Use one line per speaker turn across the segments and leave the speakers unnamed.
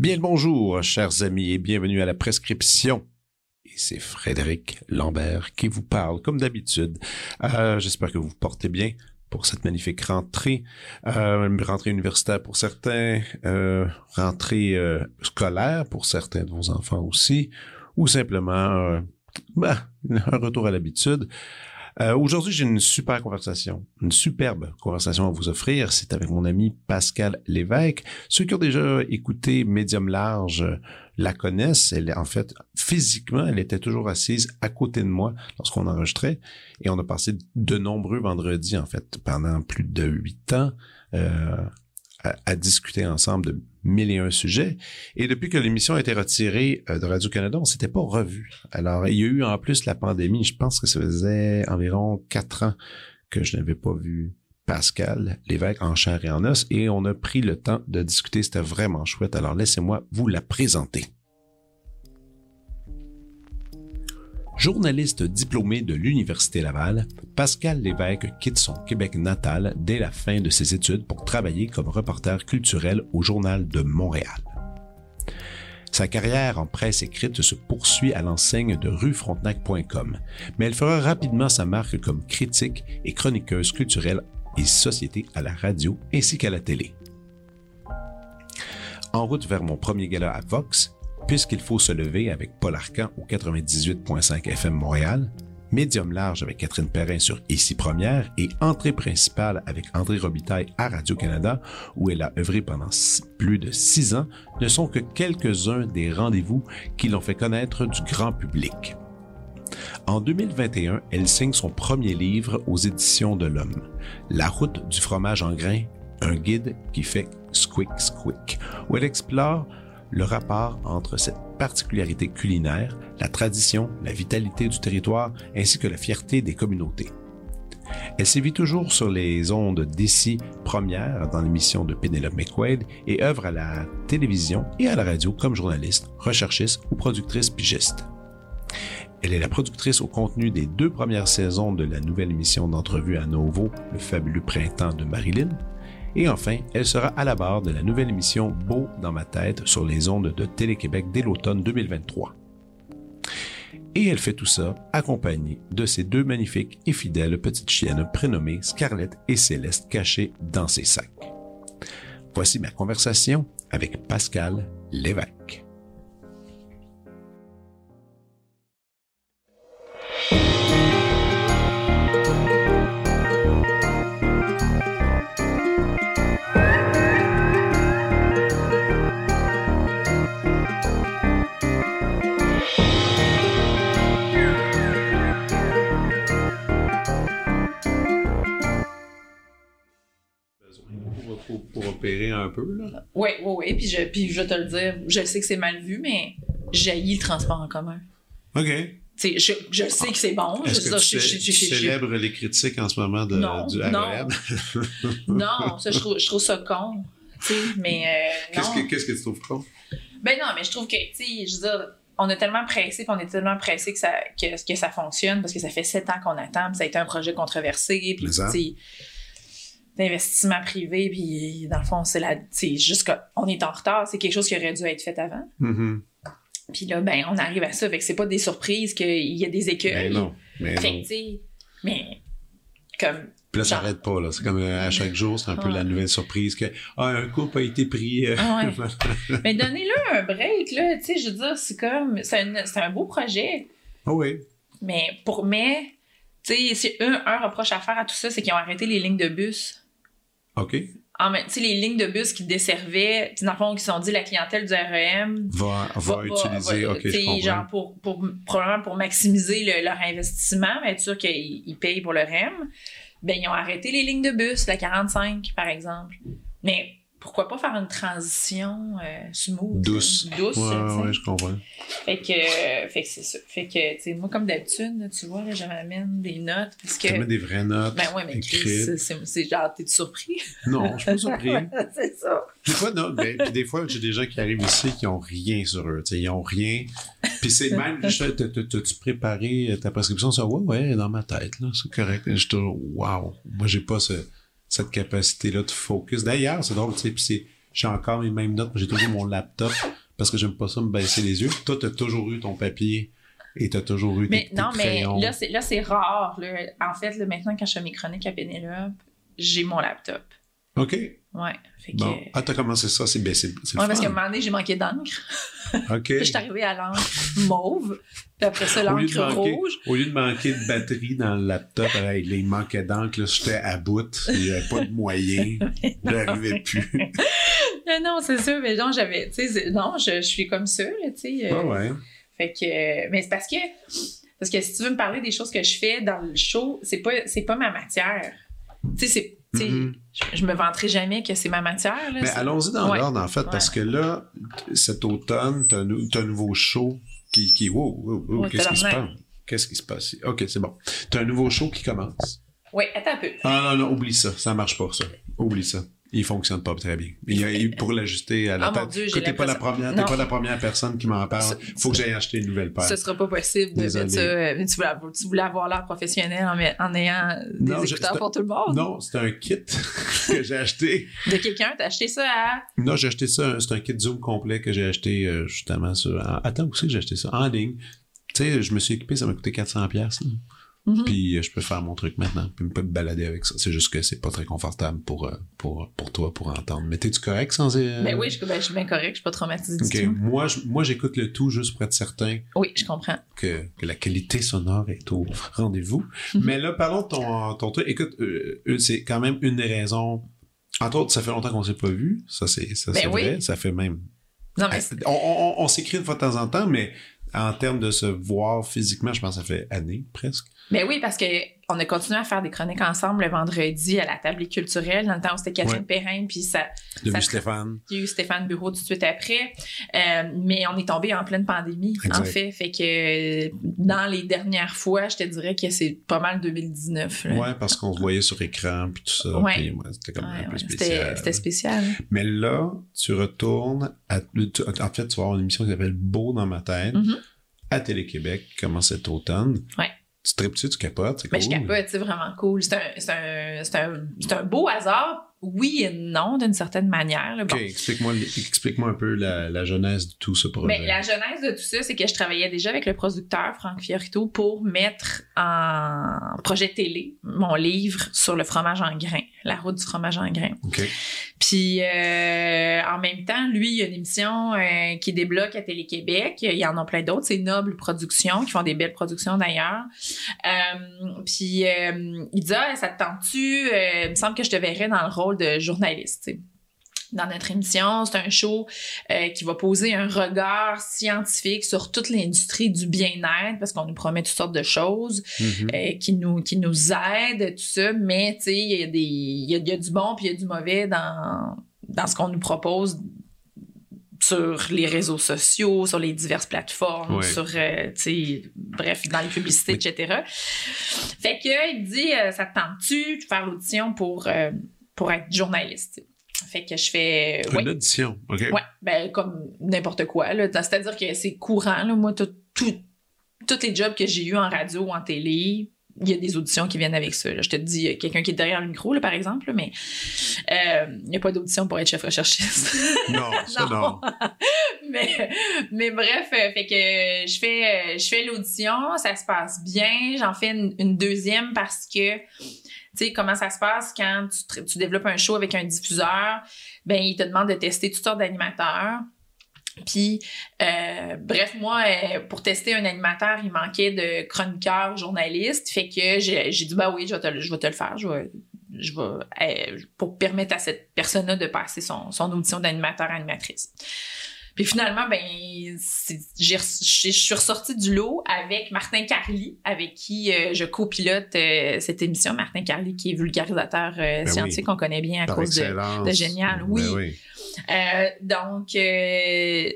Bien le bonjour, chers amis, et bienvenue à la prescription. C'est Frédéric Lambert qui vous parle, comme d'habitude. Euh, J'espère que vous vous portez bien pour cette magnifique rentrée, euh, rentrée universitaire pour certains, euh, rentrée euh, scolaire pour certains de vos enfants aussi, ou simplement ben, un retour à l'habitude. Euh, Aujourd'hui, j'ai une super conversation, une superbe conversation à vous offrir. C'est avec mon ami Pascal Lévesque. Ceux qui ont déjà écouté Médium Large la connaissent. Elle, en fait, physiquement, elle était toujours assise à côté de moi lorsqu'on enregistrait. Et on a passé de nombreux vendredis, en fait, pendant plus de huit ans, euh, à, discuter ensemble de mille et un sujets. Et depuis que l'émission a été retirée euh, de Radio-Canada, on s'était pas revu. Alors, il y a eu en plus la pandémie. Je pense que ça faisait environ quatre ans que je n'avais pas vu Pascal l'évêque en chair et en os. Et on a pris le temps de discuter. C'était vraiment chouette. Alors, laissez-moi vous la présenter. Journaliste diplômé de l'Université Laval, Pascal Lévesque quitte son Québec natal dès la fin de ses études pour travailler comme reporter culturel au Journal de Montréal. Sa carrière en presse écrite se poursuit à l'enseigne de ruefrontenac.com, mais elle fera rapidement sa marque comme critique et chroniqueuse culturelle et société à la radio ainsi qu'à la télé. En route vers mon premier gala à Vox, puisqu'il faut se lever avec Paul Arcan au 98.5 FM Montréal, Médium large avec Catherine Perrin sur Ici Première et Entrée principale avec André Robitaille à Radio-Canada, où elle a œuvré pendant plus de six ans, ne sont que quelques-uns des rendez-vous qui l'ont fait connaître du grand public. En 2021, elle signe son premier livre aux éditions de l'Homme, La route du fromage en grains, un guide qui fait squick squick, où elle explore le rapport entre cette particularité culinaire, la tradition, la vitalité du territoire ainsi que la fierté des communautés. Elle sévit toujours sur les ondes d'ici première dans l'émission de Penelope McQuaid et œuvre à la télévision et à la radio comme journaliste, recherchiste ou productrice pigiste. Elle est la productrice au contenu des deux premières saisons de la nouvelle émission d'entrevue à Novo, Le fabuleux printemps de Marilyn, et enfin, elle sera à la barre de la nouvelle émission Beau dans ma tête sur les ondes de Télé-Québec dès l'automne 2023. Et elle fait tout ça accompagnée de ses deux magnifiques et fidèles petites chiennes prénommées Scarlett et Céleste cachées dans ses sacs. Voici ma conversation avec Pascal Lévesque. Pour opérer un peu. Là.
Oui, oui, oui. Puis je, puis je vais te le dire, je sais que c'est mal vu, mais j'ai le transport en commun.
OK.
T'sais, je, je sais que c'est bon.
Est-ce
je
que tu,
je-
tu célèbres les critiques en ce moment de,
Non,
du
non. Non, ça, je trouve, je trouve ça con. mais euh,
Qu'est-ce que, qu'est-ce que tu trouves con?
Ben non, mais je trouve que, tu sais, je veux dire, on est tellement pressé, puis on est tellement pressé que ça, que, que ça fonctionne, parce que ça fait sept ans qu'on attend, puis ça a été un projet controversé, puis, tu d'investissement privé, puis dans le fond, c'est la, sais, juste qu'on est en retard, c'est quelque chose qui aurait dû être fait avant.
Mhm.
Puis là, ben, on arrive à ça, fait que c'est pas des surprises qu'il y a des écueils.
Ben non. Mais
Fait que,
non.
mais, comme,
Puis là, ça n'arrête pas. Là. C'est comme euh, à chaque jour, c'est un peu la nouvelle surprise que ah, un couple a été pris. euh,
Ah ouais. mais donnez-le un break, là, tu sais, je veux dire, c'est comme, c'est un, c'est un beau projet.
Ah oui.
Mais pour mais, tu sais, c'est un, un reproche à faire à tout ça, c'est qu'ils ont arrêté les lignes de bus.
OK.
En même- tu sais, les lignes de bus qui desservaient, dans le fond, qui sont dit la clientèle du REM.
Va, va, utiliser.
va-
OK, je
genre pour, pour, probablement pour maximiser le- leur investissement, mais être sûr qu'ils ils payent pour le REM. Ben, ils ont arrêté les lignes de bus, la 45, par exemple. Mais pourquoi pas faire une transition euh, smooth.
Douce.
Douce,
Ouais, ouais, je comprends.
Fait que, euh, fait que c'est ça. Fait que, tu sais, moi, comme d'habitude, tu vois, là, je m'amène des notes parce que.
Mets des vraies notes.
Ben ouais, mais Chris, c'est- genre, t'es surpris?
Non, je suis pas surpris.
c'est ça.
Des fois, non, ben, puis des fois, j'ai des gens qui arrivent ici qui ont rien sur eux. tu sais, Ils ont rien. Puis c'est même, t'as-tu préparé ta prescription? Ça, ouais, ouais, dans ma tête, là, c'est correct. Je toujours, wow, moi, j'ai pas ce- cette capacité-là de focus. D'ailleurs, c'est drôle, tu sais, puis c'est, j'ai encore les mêmes notes, mais j'ai toujours mon laptop parce que j'aime pas ça me baisser les yeux. Toi, t'as toujours eu ton papier et t'as toujours eu
Mais
tes, tes
non, mais là, c'est, là, c'est rare. Là. En fait, là, maintenant, quand je fais mes chroniques à Pénélope, j'ai mon laptop.
OK.
Ouais. Fait que.
Bon. Ah, t'as commencé ça, c'est, ben, c'est,
Ouais, parce qu'à un moment donné, j'ai manqué d'encre.
OK.
Puis je suis arrivée à l'encre mauve. Puis après ça, l'encre rouge.
au lieu de manquer de batterie dans le laptop, là, il manquait d'encre, j'étais à bout, il n'y avait pas de moyen, j'arrivais plus.
Non, non, c'est sûr. Mais non, j'avais. Tu sais, non, je, je suis comme ça, tu sais. euh,
Ouais, ouais.
Fait que. euh, mais c'est parce que. Parce que si tu veux me parler des choses que je fais dans le show, c'est pas, c'est pas ma matière. Tu sais, c'est. Tu sais,
Mhm.
je, me vanterai jamais que c'est ma matière. Là,
Mais allons-y dans
Ouais.
l'ordre, en fait, parce que là, cet automne, t'as un, nou- t'as un nouveau show qui. qui wow, wow, wow,
Ouais,
qu'est-ce qui se passe? Qu'est-ce qui se passe? ici? Ok, c'est bon. T'as un nouveau show qui commence.
Oui, attends un peu.
Ah non, non, oublie ça. Ça marche pas, ça. Oublie ça. Il fonctionne pas très bien. Il pour l'ajuster à la
Ah, mon
tête.
Dieu, j'ai
Écoute, t'es pas la première, t'es pas la première personne qui m'en parle. Faut que j'aille acheter une nouvelle paire.
Ce sera pas possible de
Désolé.
mettre ça. euh, Tu voulais, tu voulais avoir l'air professionnel en, ayant des
Non,
écouteurs pour tout le monde.
Non, c'est un kit que j'ai acheté.
De quelqu'un, t'as acheté ça à?
Non, j'ai acheté ça. C'est un kit Zoom complet que j'ai acheté euh, justement sur. en- Attends, où c'est que j'ai acheté ça? En ligne. Tu sais, je me suis équipé, ça m'a coûté 400$. piastres,
Mhm.
Puis euh, je peux faire mon truc maintenant. Puis me peux me balader avec ça. C'est juste que c'est pas très confortable pour, euh, pour, pour toi pour entendre. Mais t'es-tu correct sans. euh,
Ben oui, je, ben, je suis bien correct, je suis pas traumatisée du tout.
moi, je- moi j'écoute le tout juste pour être certain
Oui, je comprends.
que, que la qualité sonore est au rendez-vous.
Mhm.
Mais là, parlons de ton, ton truc. Écoute, euh, c'est quand même une des raisons. Entre autres, ça fait longtemps qu'on s'est pas vu. Ça, c'est ça,
Ben oui.
vrai. Ça fait même.
Non, mais
on on, on s'écrit une fois de temps en temps, mais en termes de se voir physiquement, je pense que ça fait années presque.
Ben oui, parce que on a continué à faire des chroniques ensemble le vendredi à la table culturelle, dans le temps où c'était Catherine
Ouais.
Perrin, puis ça,
vu Stéphane.
il y a eu Stéphane Bureau tout de suite après. Euh, mais on est tombé en pleine pandémie,
Exact.
en fait. Fait que euh, dans les dernières fois, je te dirais que c'est pas mal 2019. là.
Ouais, parce qu'on se voyait sur écran puis tout ça.
Ouais.
c'était comme un peu spécial.
c'était spécial.
Mais là, tu retournes à, tu- en fait, tu vas avoir une émission qui s'appelle Beau dans ma tête
Mhm.
à Télé-Québec qui commence cet automne.
Ouais.
Tu tripes-tu, tu capotes, c'est
Mais
cool.
je capote, c'est vraiment cool. C'est un, un, beau hasard, oui et non, d'une certaine manière. Bon.
Ok, explique-moi, explique-moi un peu la, la genèse de tout ce projet.
Mais la genèse de tout ça, c'est que je travaillais déjà avec le producteur Franck Fiorito pour mettre en projet télé mon livre sur le fromage en grains, la route du fromage en grains.
Ok.
Puis euh, en même temps, lui, il y a une émission euh, qui débloque à Télé-Québec. Il y en a plein d'autres. C'est Noble Productions, qui font des belles productions d'ailleurs. Euh, puis euh, il dit ah, ça te tente-tu? Euh, il me semble que je te verrais dans le rôle de journaliste. Dans notre émission, c'est un show euh, qui va poser un regard scientifique sur toute l'industrie du bien-être parce qu'on nous promet toutes sortes de choses
Mhm.
euh, qui nous qui nous aident tout ça mais tu sais il y a des y a, il y a du bon puis il y a du mauvais dans dans ce qu'on nous propose sur les réseaux sociaux, sur les diverses plateformes,
Ouais.
sur, euh, tu sais, bref, dans les publicités, etc. Fait que, il me dit, euh, ça te tente-tu de faire l'audition pour, euh, pour être journaliste? Fait que je fais,
Une
oui,
audition, ok.
Ouais, ben comme n'importe quoi. là. C'est-à-dire que c'est courant. Là. Moi, tout, tout- tous les jobs que j'ai eus en radio ou en télé, il y a des auditions qui viennent avec ça. là. Je te dis, euh, quelqu'un qui est derrière le micro, là, par exemple, là, mais euh, il n'y a pas d'audition pour être chef recherchiste.
Non, ça non.
mais, mais bref, euh, fait que je fais, je fais l'audition, ça se passe bien. J'en fais une, une deuxième parce que, tu sais, comment ça se passe quand tu, développes un show avec un diffuseur, ben, il te demande de tester toutes sortes d'animateurs. Puis, euh, bref, moi, euh, pour tester un animateur, il manquait de chroniqueurs, journalistes. Fait que j'ai dit, bah oui, je vais te, le- faire. Je vais, je vais, euh, pour permettre à cette personne-là de passer son, son audition d'animateur-animatrice. Puis finalement, ben, je suis ressortie du lot avec Martin Carly, avec qui euh, je copilote euh, cette émission. Martin Carly, qui est vulgarisateur euh, ben scientifique, qu'on connaît bien à cause de, de, Génial. Ben oui. donc,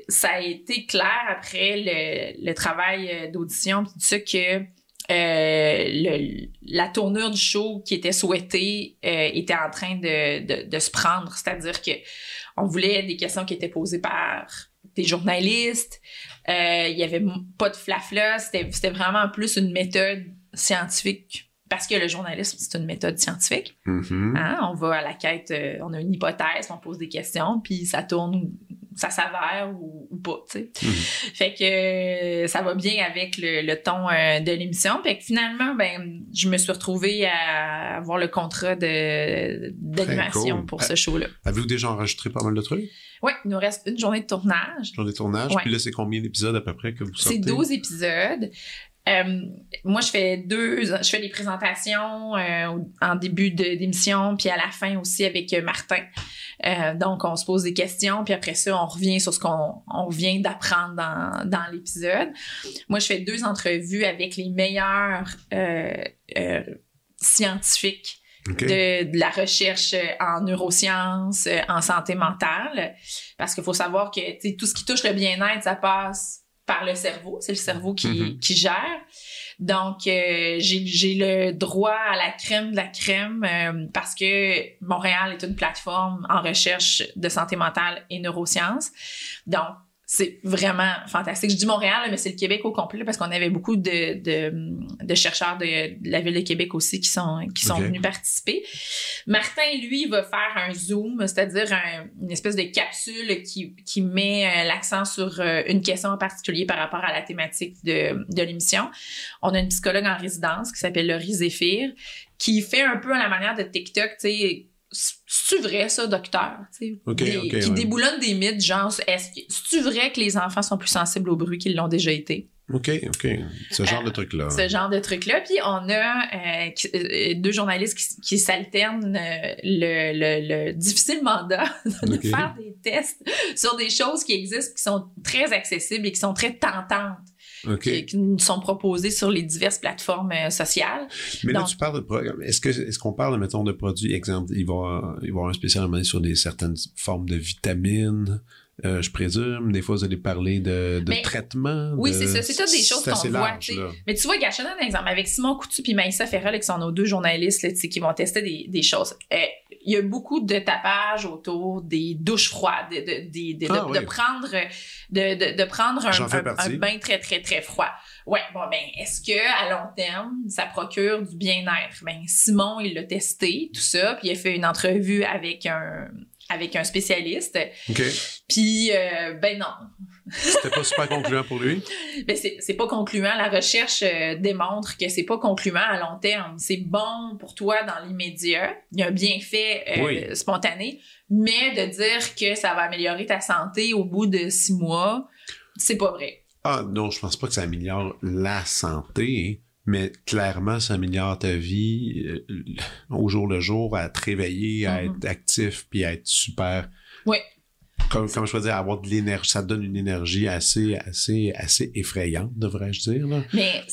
ça a été clair après le, le travail d'audition, puis tout ça, que le, la tournure du show qui était souhaitée était en train de, de, de se prendre. C'est-à-dire que on voulait des questions qui étaient posées par des journalistes. Euh, il y avait pas de flafla. C'était, c'était vraiment plus une méthode scientifique. Parce que le journalisme, c'est une méthode scientifique.
Mm-hmm.
Hein? On va à la quête, euh, on a une hypothèse, on pose des questions, puis ça tourne ça s'avère ou, pas, tu sais.
Mm-hmm.
Fait que euh, ça va bien avec le, ton de l'émission. Fait que finalement, ben, je me suis retrouvée à avoir le contrat d'animation pour ce show-là.
Avez-vous déjà enregistré pas mal de trucs?
Oui, il nous reste une journée de tournage.
Journée de tournage. Puis là, c'est combien d'épisodes à peu près que vous sortez?
C'est 12 épisodes. Euh, moi, je fais deux, je fais des présentations euh, en début d'émission, puis à la fin aussi avec euh, Martin. donc, on se pose des questions, puis après ça, on revient sur ce qu'on on vient d'apprendre dans, dans l'épisode. Moi, je fais deux entrevues avec les meilleurs scientifiques de, la recherche euh, en neurosciences, euh, en santé mentale. Parce qu'il faut savoir que tout ce qui touche le bien-être, ça passe par le cerveau. C'est le cerveau qui,
mm-hmm.
qui gère. Donc, euh, j'ai le droit à la crème de la crème parce que Montréal est une plateforme en recherche de santé mentale et neurosciences. Donc, c'est vraiment fantastique. Je dis Montréal, mais c'est le Québec au complet parce qu'on avait beaucoup de, de, chercheurs de, la ville de Québec aussi qui sont, qui sont venus participer. Martin, lui, va faire un zoom, c'est-à-dire une espèce de capsule qui, qui met euh, l'accent sur euh, une question en particulier par rapport à la thématique de, de l'émission. On a une psychologue en résidence qui s'appelle Laurie Zéphir qui fait un peu à la manière de TikTok, tu sais, c'est vrai ça, docteur?
qui
déboulonne des mythes, genre, est-ce c'est vrai que les enfants sont plus sensibles au bruit qu'ils l'ont déjà été?
OK, OK. Ce genre de euh, truc-là.
Ce genre de truc-là. Puis on a euh, euh, deux journalistes qui, s'alternent le, le, difficile mandat de faire des tests sur des choses qui existent, qui sont très accessibles et qui sont très tentantes qui, nous sont proposés sur les diverses plateformes euh, sociales.
Mais là, tu parles de programme. Est-ce qu'on parle, mettons, de produits, exemple, il va, y avoir un spécial sur des certaines formes de vitamines, euh, je présume. Des fois, vous allez parler de, de traitement.
Oui, c'est ça. C'est toutes des choses qu'on voit. Mais tu vois, je donne un exemple. Avec Simon Coutu et Maïssa Ferrell, qui sont nos deux journalistes là, qui vont tester des, des choses. Euh, il y a beaucoup de tapage autour des douches froides, de, de, de, ah de prendre, de, de, prendre un, un, bain très, très, très froid. Ouais, bon, ben, est-ce que à long terme, ça procure du bien-être? Ben, Simon, il l'a testé, tout ça, puis il a fait une entrevue avec un, avec un spécialiste.
OK.
Puis, euh, ben non.
C'était pas super concluant pour lui?
Ben, c'est pas concluant. La recherche euh, démontre que c'est pas concluant à long terme. C'est bon pour toi dans l'immédiat. Il y a un bienfait euh, spontané. Mais de dire que ça va améliorer ta santé au bout de six mois, c'est pas vrai.
Ah non, je pense pas que ça améliore la santé mais clairement, ça améliore ta vie euh, au jour le jour, à te réveiller, à
mm-hmm.
être actif, puis à être super.
Oui
comme, comme je veux dire, avoir de l'énergie, ça donne une énergie assez, assez, assez effrayante, devrais-je dire. Là.
Mais,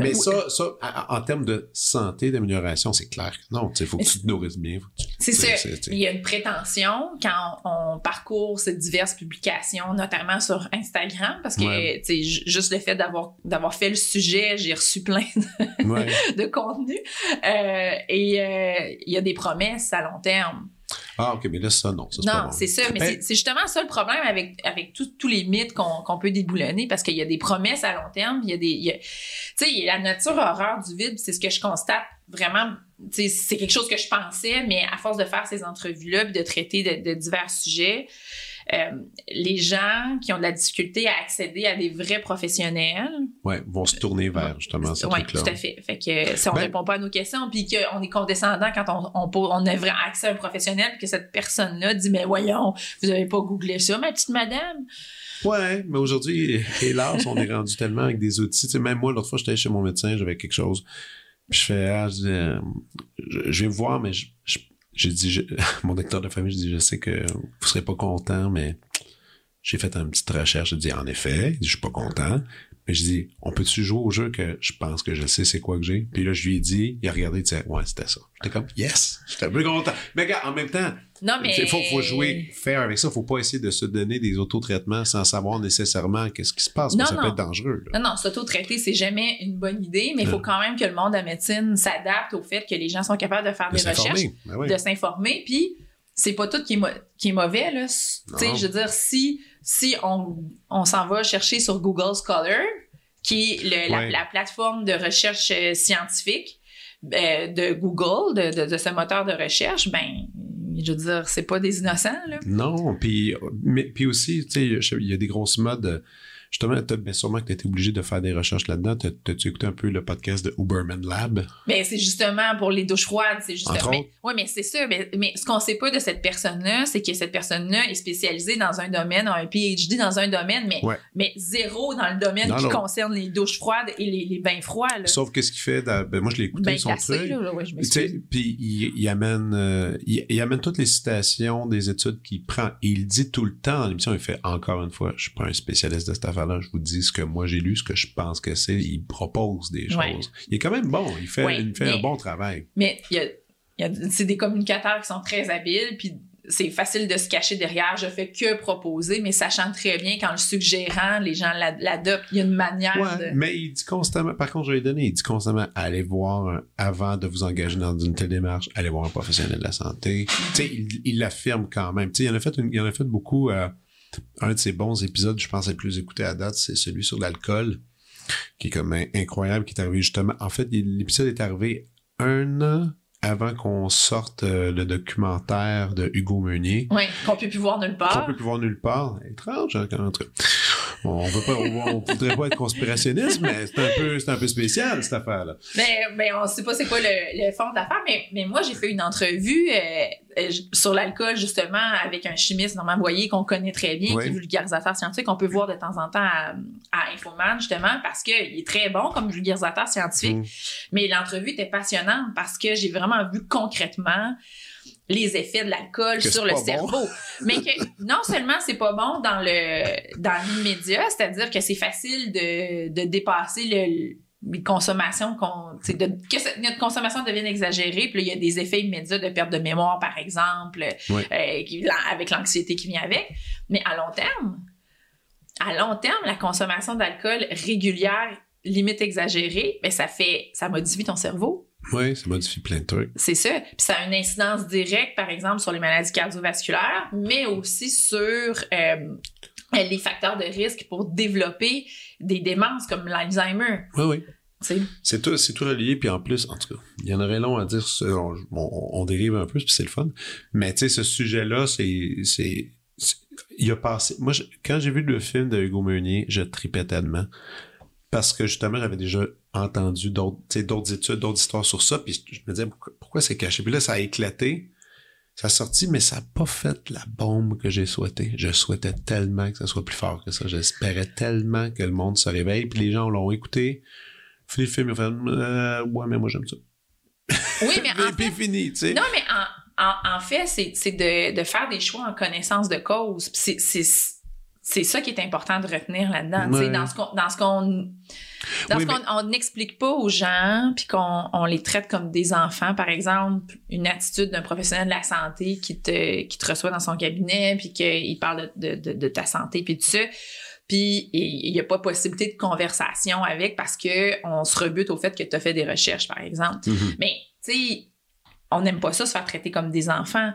mais, ça, ça, en, termes de santé, d'amélioration, c'est clair que non, il faut que tu te nourrisses bien.
C'est ça. Il y a une prétention quand on, parcourt ces diverses publications, notamment sur Instagram, parce que sais juste le fait d'avoir d'avoir fait le sujet, j'ai reçu plein de, de contenu. Euh, et euh, il y a des promesses à long terme
ah, OK, mais là, ça, non. Ça,
non, c'est ça. Mais c'est justement ça le problème avec, avec tous les mythes qu'on peut déboulonner parce qu'il y a des promesses à long terme. Il y a des. Tu sais, la nature horreur du vide, c'est ce que je constate vraiment. C'est quelque chose que je pensais, mais à force de faire ces entrevues-là de traiter de, de divers sujets, euh, les gens qui ont de la difficulté à accéder à des vrais professionnels.
Ouais, vont se tourner vers justement ce
ouais,
truc-là.
tout à fait. Fait que si on ben répond pas à nos questions, puis qu'on est condescendant quand on, on, on a vraiment accès à un professionnel, puis que cette personne-là dit, mais voyons, vous avez pas googlé ça, ma petite madame?
Ouais, mais aujourd'hui, hélas, on est rendu tellement avec des outils. Tu sais, même moi, l'autre fois, j'étais chez mon médecin, j'avais quelque chose. Puis je fais, ah, je, euh, je, vais voir, mais je, j'ai dit, mon docteur de famille, je dis, je sais que vous serez pas content, mais J'ai fait une petite recherche, j'ai dit, en effet, je suis pas content. Mais je dis, on peut-tu jouer au jeu que je pense que je sais c'est quoi que j'ai? Puis là, je lui ai dit, il a regardé, il disait, ouais, c'était ça. J'étais comme, yes! J'étais un peu content. Mais gars, en même temps,
Non, mais.
il faut, faut jouer faire avec ça. Faut pas essayer de se donner des autotraitements sans savoir nécessairement qu'est-ce qui se passe.
Non,
parce que ça peut être dangereux. là.
Non, non, s'auto-traiter, c'est jamais une bonne idée, mais il faut quand même que le monde de la médecine s'adapte au fait que les gens sont capables de faire
De
des recherches.
Ben oui.
de s'informer, puis c'est pas tout qui est, qui est mauvais, là. Je veux dire, si, si on, on s'en va chercher sur Google Scholar, qui est le- la,
Ouais.
la plateforme de recherche euh, scientifique euh, de Google, de, de, de ce moteur de recherche, ben, je veux dire, c'est pas des innocents, là.
Non, puis, mais, puis aussi, tu sais, il y a des grosses modes. Justement, ben, sûrement que tu été obligé de faire des recherches là-dedans. T'as- T'as-tu écouté un peu le podcast de Uberman Lab?
Ben, c'est justement pour les douches froides, c'est justement. Oui, mais c'est ça. Mais, mais ce qu'on sait pas de cette personne-là, c'est que cette personne-là est spécialisée dans un domaine, a un PhD dans un domaine, mais,
Ouais.
mais zéro dans le domaine
Non,
qui
non.
concerne les douches froides et les, les bains froids. Là.
Sauf que ce qu'il fait, dans- ben, moi je l'ai écouté,
Ben
son truc.
là, ouais, je.
Puis il, il amène, euh, il, il amène toutes les citations des études qu'il prend. Et il dit tout le temps dans l'émission, il fait encore une fois, je suis pas un spécialiste de cette je vous dis ce que moi j'ai lu, ce que je pense que c'est. Il propose des choses.
Ouais.
Il est quand même bon. Il fait,
Ouais,
il fait
mais-
un bon travail.
Mais il y a, il y a- c'est des communicateurs qui sont très habiles, puis c'est facile de se cacher derrière. Je fais que proposer, mais sachant très bien qu'en le suggérant, les gens l'ad- l'adoptent. Il y a une manière
Ouais,
de.
mais il dit constamment, par contre, je vais donner, il dit constamment, allez voir, un- avant de vous engager dans une telle démarche, allez voir un professionnel de la santé. tu sais, il il l'affirme quand même. Tu sais, il en a fait, une- il en a fait beaucoup, euh, un de ses bons épisodes, je pense, le plus écouté à date, c'est celui sur l'alcool, qui est comme in- incroyable, qui est arrivé justement, en fait, l'épisode est arrivé un an avant qu'on sorte euh, le documentaire de Hugo Meunier.
Oui, qu'on peut plus voir nulle
Qu'on
part.
peut plus voir nulle part. Étrange, hein, quand même. On veut pas, on, on voudrait pas être conspirationniste, mais c'est un peu, c'est un peu spécial, cette affaire-là.
Mais, mais on sait pas c'est quoi le, le fond de l'affaire, mais, mais moi, j'ai fait une entrevue euh, euh, sur l'alcool, justement, avec un chimiste, Normand Boyer, qu'on connaît très bien,
Oui.
qui est vulgarisateur scientifique, qu'on peut voir de temps en temps à, à Infoman, justement, parce qu'il est très bon comme vulgarisateur scientifique.
Mm.
Mais l'entrevue était passionnante parce que j'ai vraiment vu concrètement les effets de l'alcool sur le
bon.
cerveau. Mais que non seulement c'est pas bon dans le dans l'immédiat, c'est-à-dire que c'est facile de, de dépasser le les consommations qu'on de, que notre consommation devienne exagérée puis là, il y a des effets immédiats de perte de mémoire par exemple
Oui.
euh, qui- la- avec l'anxiété qui vient avec mais à long terme à long terme la consommation d'alcool régulière limite exagérée ben ça fait ça modifie ton cerveau
Oui, ça modifie plein de trucs.
c'est ça. Puis ça a une incidence directe, par exemple, sur les maladies cardiovasculaires, mais aussi sur euh, les facteurs de risque pour développer des démences comme l'Alzheimer.
Oui, oui. C'est tout, c'est tout relié, puis en plus, en tout cas, il y en aurait long à dire, on, on- on dérive un peu, puis c'est le fun. Mais tu sais, ce sujet-là, c'est, il a passé. Moi, je- quand j'ai vu le film de Hugo Meunier, je tripais tellement. Parce que justement, j'avais déjà entendu d'autres, études, d'autres histoires sur ça, puis je me disais, pourquoi, pourquoi c'est caché? Puis là, ça a éclaté. Ça a sorti, mais ça n'a pas fait la bombe que j'ai souhaité. Je souhaitais tellement que ça soit plus fort que ça. J'espérais tellement que le monde se réveille. Puis les gens l'ont écouté. Fini le film, ils ont fait euh, Ouais, mais moi j'aime ça.
Oui, mais en
puis
fait,
fini, tu sais.
non, mais en, en, en fait, c'est de, de faire des choix en connaissance de cause. Puis C'est c'est- ça qui est important de retenir là-dedans.
Ouais.
Dans ce qu'on dans ce qu'on dans
Oui,
ce qu'on on n'explique pas aux gens, puis qu'on on les traite comme des enfants, par exemple, une attitude d'un professionnel de la santé qui te, qui te reçoit dans son cabinet, puis qu'il parle de, de, de, de ta santé, puis tout ça. Puis il n'y a pas possibilité de conversation avec parce que on se rebute au fait que tu as fait des recherches, par exemple.
Mhm.
Mais, tu sais, on n'aime pas ça se faire traiter comme des enfants.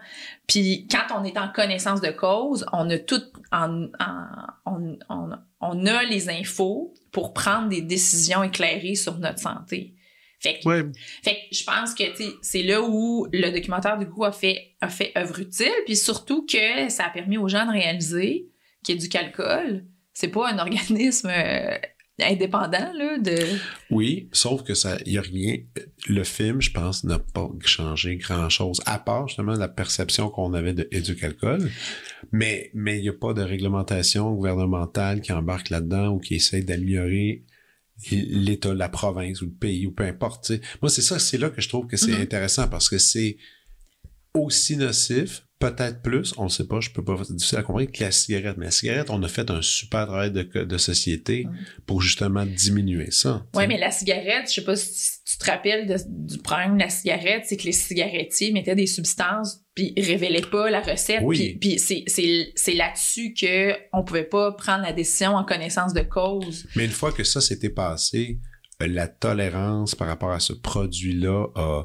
Puis quand on est en connaissance de cause, on a tout en, en- on, on, on a les infos pour prendre des décisions éclairées sur notre santé. Fait que,
Ouais,
fait que je pense que c'est là où le documentaire du coup a fait a fait œuvre utile, puis surtout que ça a permis aux gens de réaliser qu'il y a du calcul. C'est pas un organisme euh, indépendant là de
oui, sauf que ça, il y a rien. Le film, je pense, n'a pas changé grand-chose, à part justement la perception qu'on avait de éduc-alcool. Mais mais il n'y a pas de réglementation gouvernementale qui embarque là-dedans ou qui essaie d'améliorer l'État, la province ou le pays ou peu importe. Moi, c'est ça, c'est là que je trouve que c'est
Mhm.
intéressant parce que c'est aussi nocif, peut-être plus, on ne sait pas, je peux pas, c'est difficile à comprendre, que la cigarette. Mais la cigarette, on a fait un super travail de, de société pour justement diminuer ça.
Oui, mais la cigarette, je sais pas si tu te rappelles de- du problème de la cigarette, c'est que les cigarettiers mettaient des substances puis révélaient pas la recette.
Oui.
Puis, puis c'est, c'est, c'est là-dessus que on pouvait pas prendre la décision en connaissance de cause.
Mais une fois que ça s'était passé, euh, la tolérance par rapport à ce produit-là a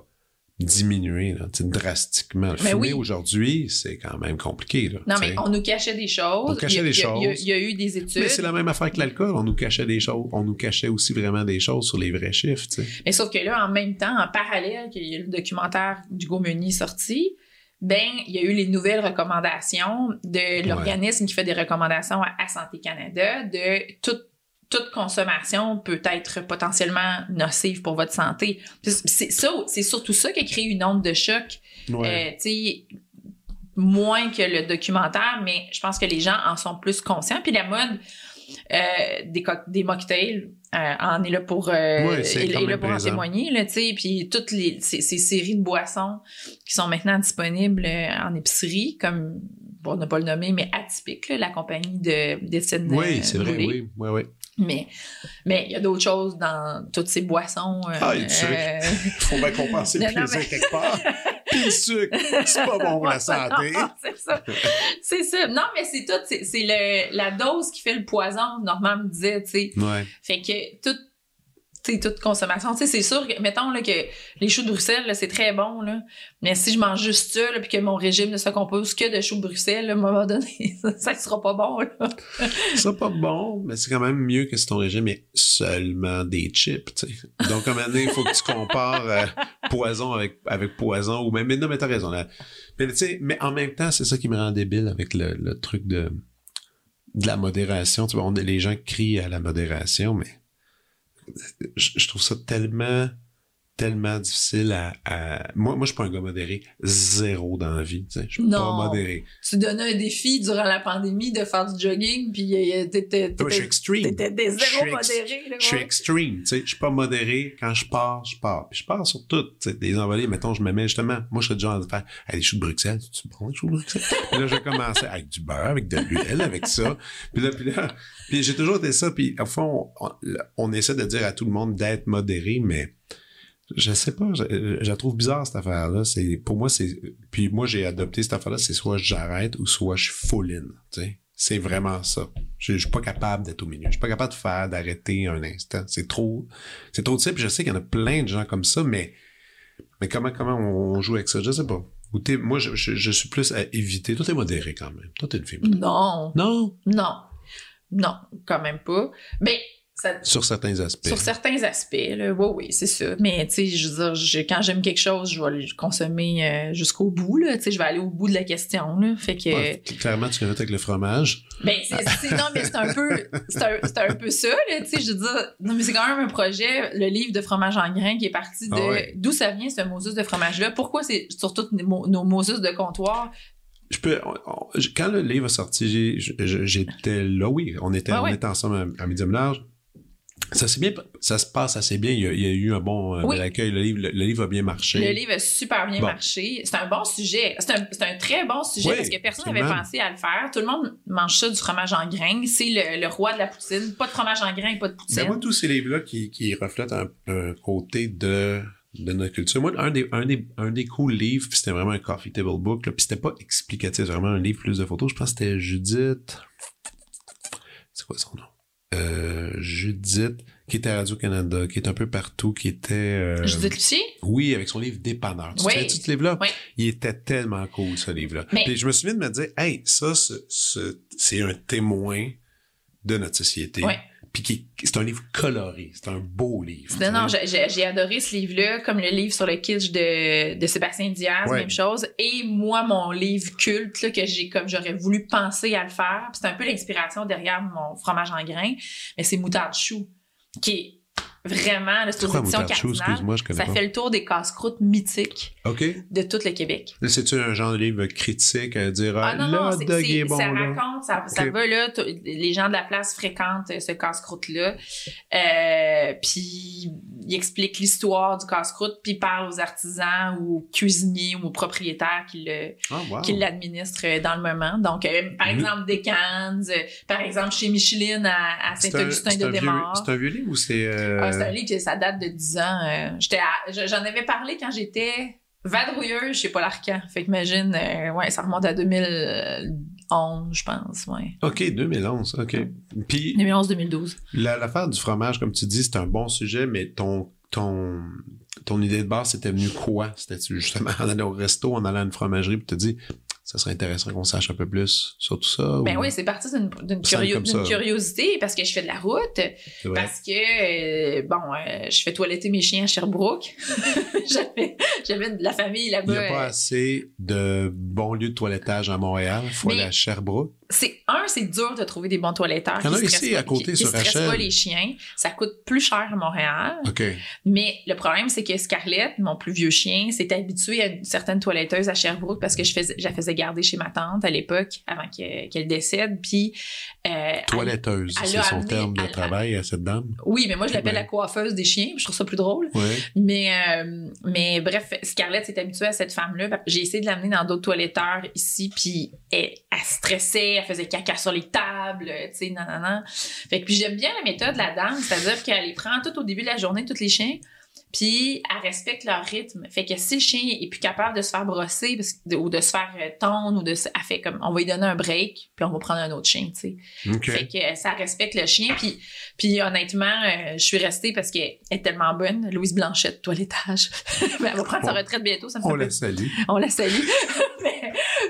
diminué là, tu sais, drastiquement.
Mais
Fumer
oui.
aujourd'hui, c'est quand même compliqué. Là,
Non, mais on nous cachait des choses.
On cachait
Il
des
il il
choses.
Il y a eu des études.
Mais c'est la même affaire que l'alcool. On nous cachait des choses. On nous cachait aussi vraiment des choses sur les vrais chiffres.
Mais sauf que là, en même temps, en parallèle, qu'il y a le documentaire du Meunier sorti, ben, il y a eu les nouvelles recommandations de l'organisme qui fait des recommandations à, à Santé Canada de toute toute consommation peut être potentiellement nocive pour votre santé. C'est ça, c'est surtout ça qui a créé une onde de choc.
Ouais.
Euh, moins que le documentaire, mais je pense que les gens en sont plus conscients. Puis la mode euh, des, co- des mocktails euh, en est là pour, euh, est- là pour en témoigner. Là, puis toutes les, ces, ces séries de boissons qui sont maintenant disponibles en épicerie, comme, pour ne pas le nommer, mais atypique, là, la compagnie de d'Étienne
oui, c'est vrai. Oui, oui.
Mais mais il y a d'autres choses dans toutes ces boissons. euh,
Ah, sucre.
euh,
Faut bien compenser le plaisir
mais-
quelque part. Puis le sucre, c'est pas bon pour la santé.
c'est ça. C'est ça. Non, mais c'est tout. C'est, la dose qui fait le poison, Normand me disait, tu sais.
Ouais.
Fait que toute, tu toute consommation, c'est sûr que, mettons, que les choux de Bruxelles, c'est très bon. Mais si je mange juste ça, puis que mon régime ne se compose que de choux de Bruxelles, à un moment donné, ça, ça sera pas bon, là.
C'est pas bon, mais c'est quand même mieux que si ton régime est seulement des chips. Donc, à un moment donné, il faut que tu compares euh, poison avec, poison, ou mais non, mais t'as raison. Mais en même temps, c'est ça qui me rend débile avec le, truc de, la modération. Tu les gens crient à la modération, mais je, je trouve ça tellement, tellement difficile à, à- Moi, moi, je suis pas un gars modéré. Zéro dans la vie, tu sais. Je suis pas
Non.
modéré.
Tu donnais un défi durant la pandémie de faire du jogging, puis euh, t'étais,
Moi, je suis
t'étais,
extreme.
t'étais des
Je
zéro
suis
modéré, là,
Je suis extreme, tu sais, je suis pas modéré. Quand je pars, je pars. Puis je pars sur tout, tu sais, des envolées. Mettons, je me mets justement, moi, je serais du genre de faire, hey, des choux de Bruxelles, tu prends des choux de Bruxelles? puis là, je vais commencer avec du beurre, avec de l'huile, avec ça. Puis là, puis là, puis j'ai toujours été ça. Puis au fond, on, on essaie de dire à tout le monde d'être modéré, mais je sais pas, je, je la trouve bizarre cette affaire-là. C'est pour moi, c'est puis moi j'ai adopté cette affaire-là, c'est soit j'arrête ou soit je full in. Tu sais, c'est vraiment ça. Je, je suis pas capable d'être au milieu. Je suis pas capable de faire d'arrêter un instant. C'est trop, c'est trop de ça. Puis je sais qu'il y en a plein de gens comme ça, mais mais comment comment on joue avec ça? Je sais pas. Ou t'es- moi je, je, je suis plus à éviter. Toi t'es modéré quand même. Toi t'es une fille. modérée.
Non,
Non,
non, non, quand même pas. Mais ça,
sur certains aspects.
sur certains aspects, là, oui, oui, c'est ça. Mais tu sais, je veux dire, je- quand j'aime quelque chose, je vais le consommer euh, jusqu'au bout, là. Tu sais, je vais aller au bout de la question, là. Fait que,
Ouais, clairement, tu connais avec le fromage.
ben, c'est, c'est- non, mais c'est un peu, c'est un, un peu ça, là. Tu sais, je veux dire, non, mais c'est quand même un projet, le livre de fromage en grains qui est parti de
Ah ouais.
d'où ça vient ce Moses de fromage-là? Pourquoi c'est sur toutes nos, nos Moses de comptoir?
Je peux, on- on- quand le livre est sorti, j'étais là, oui. On était,
Ouais,
on
ouais.
était ensemble à, à Medium Large. Ça s'est bien, ça se passe assez bien. Il y a, il y a eu un bon euh,
Oui.
accueil. Le livre, le, le livre a bien marché.
Le livre a super bien
Bon.
marché. C'est un bon sujet. C'est un, très bon sujet
Oui,
parce que personne n'avait pensé à le faire. Tout le monde mange ça du fromage en grains. C'est le, le roi de la poutine. Pas de fromage en grains et pas de poutine.
Ben, moi, tous ces livres-là qui, qui reflètent un, un côté de, de notre culture. Moi, un des, un des, un des cool livres, c'était vraiment un coffee table book, puis c'était pas explicatif, c'est vraiment un livre plus de photos. Je pense que c'était Judith. C'est quoi son nom? Euh, Judith, qui était à Radio-Canada, qui est un peu partout, qui était... euh,
Judith Lucier?
Oui, avec son livre Dépanneur. Tu
Oui.
souviens de ce livre-là?
Oui.
Il était tellement cool, ce livre-là.
Mais-
Puis je me souviens de me dire, hey, ça, ce- ce- c'est un témoin de notre société.
Oui.
Puis c'est un livre coloré. C'est un beau livre.
Non, non, j'ai- adoré ce livre-là, comme le livre sur le kitsch de, de Sébastien Diaz,
Ouais.
même chose. Et moi, mon livre culte, là, que j'ai comme j'aurais voulu penser à le faire, c'est un peu l'inspiration derrière mon fromage en grains, mais c'est Moutarde Chou, qui est vraiment, là, c'est
C'est
aux
quoi,
éditions
moutarde chou?
Cardinal.
Excuse-moi, je connais
Ça
pas.
fait le tour des casse-croûtes mythiques de tout le Québec.
C'est-tu un genre de livre critique à dire,
Ah non,
là,
non,
est bon,
ça
là?
raconte, ça, ça
Ok.
va là, les gens de la place fréquentent euh, ce casse-croûte-là. Euh, puis il explique l'histoire du casse-croûte, puis il parle aux artisans ou aux cuisiniers ou aux propriétaires qui
Ah, wow.
l'administrent euh, dans le moment. Donc, euh, par exemple, des Cannes, euh, par exemple, chez Micheline à, à
C'est un-
Saint-Augustin de Desmaures.
C'est un vieux livre ou c'est... euh,
Ah, c'est un livre que ça date de 10 ans. euh, j'en avais parlé quand j'étais vadrouilleuse chez Paul. Fait que imagine, euh, ouais, ça remonte à 2011, je pense, ouais.
OK, 2011, OK. Puis
2011-2012.
la- l'affaire du fromage, comme tu dis, c'est un bon sujet, mais ton ton ton idée de base, c'était venu quoi? C'était justement en allant au resto, en allant à une fromagerie, puis tu te dis, ça serait intéressant qu'on sache un peu plus sur tout ça?
Ben
ou-
oui, c'est parti d'une curio- curiosité parce que je fais de la route, parce que, euh, bon, euh, je fais toiletter mes chiens à Sherbrooke. J'avais de la famille
Il
là-bas.
n'y a pas
euh,
assez de bons lieux de toilettage à Montréal. Il faut
Mais-
aller à Sherbrooke.
C'est un, c'est dur de trouver des bons toiletteurs.
Il y en
qui
a ici,
pas-
à côté,
qui, qui
sur
stressent
Rachel.
pas les chiens. Ça coûte plus cher à Montréal.
OK.
Mais le problème, c'est que Scarlett, mon plus vieux chien, s'est habitué à une certaine toiletteuse à Sherbrooke parce que je, la faisais garder chez ma tante à l'époque, avant que- qu'elle décède. Puis, euh,
Toiletteuse, c'est son terme de travail à cette dame.
oui, mais moi, je l'appelle
Ben.
la coiffeuse des chiens. Je trouve ça plus drôle.
Ouais.
Mais, euh, mais bref, Scarlett s'est habituée à cette femme-là. J'ai essayé de l'amener dans d'autres toiletteurs ici, puis elle, elle stressait, elle faisait caca sur les tables, tu sais, non, non. Fait que puis j'aime bien la méthode de la dame, c'est-à-dire qu'elle les prend tout au début de la journée, tous les chiens, puis elle respecte leur rythme. Fait que si le chien est plus capable de se faire brosser parce ou de se faire euh, tondre ou de se- elle fait comme on va lui donner un break puis on va prendre un autre chien, tu sais. Fait que euh, ça respecte le chien. Puis, puis honnêtement, euh, je suis restée parce qu'elle est tellement bonne. Louise Blanchette, toilettage. Ben, elle va prendre sa
On-
retraite bientôt. Ça me
On
fait
la
pas-
salue.
On la salue.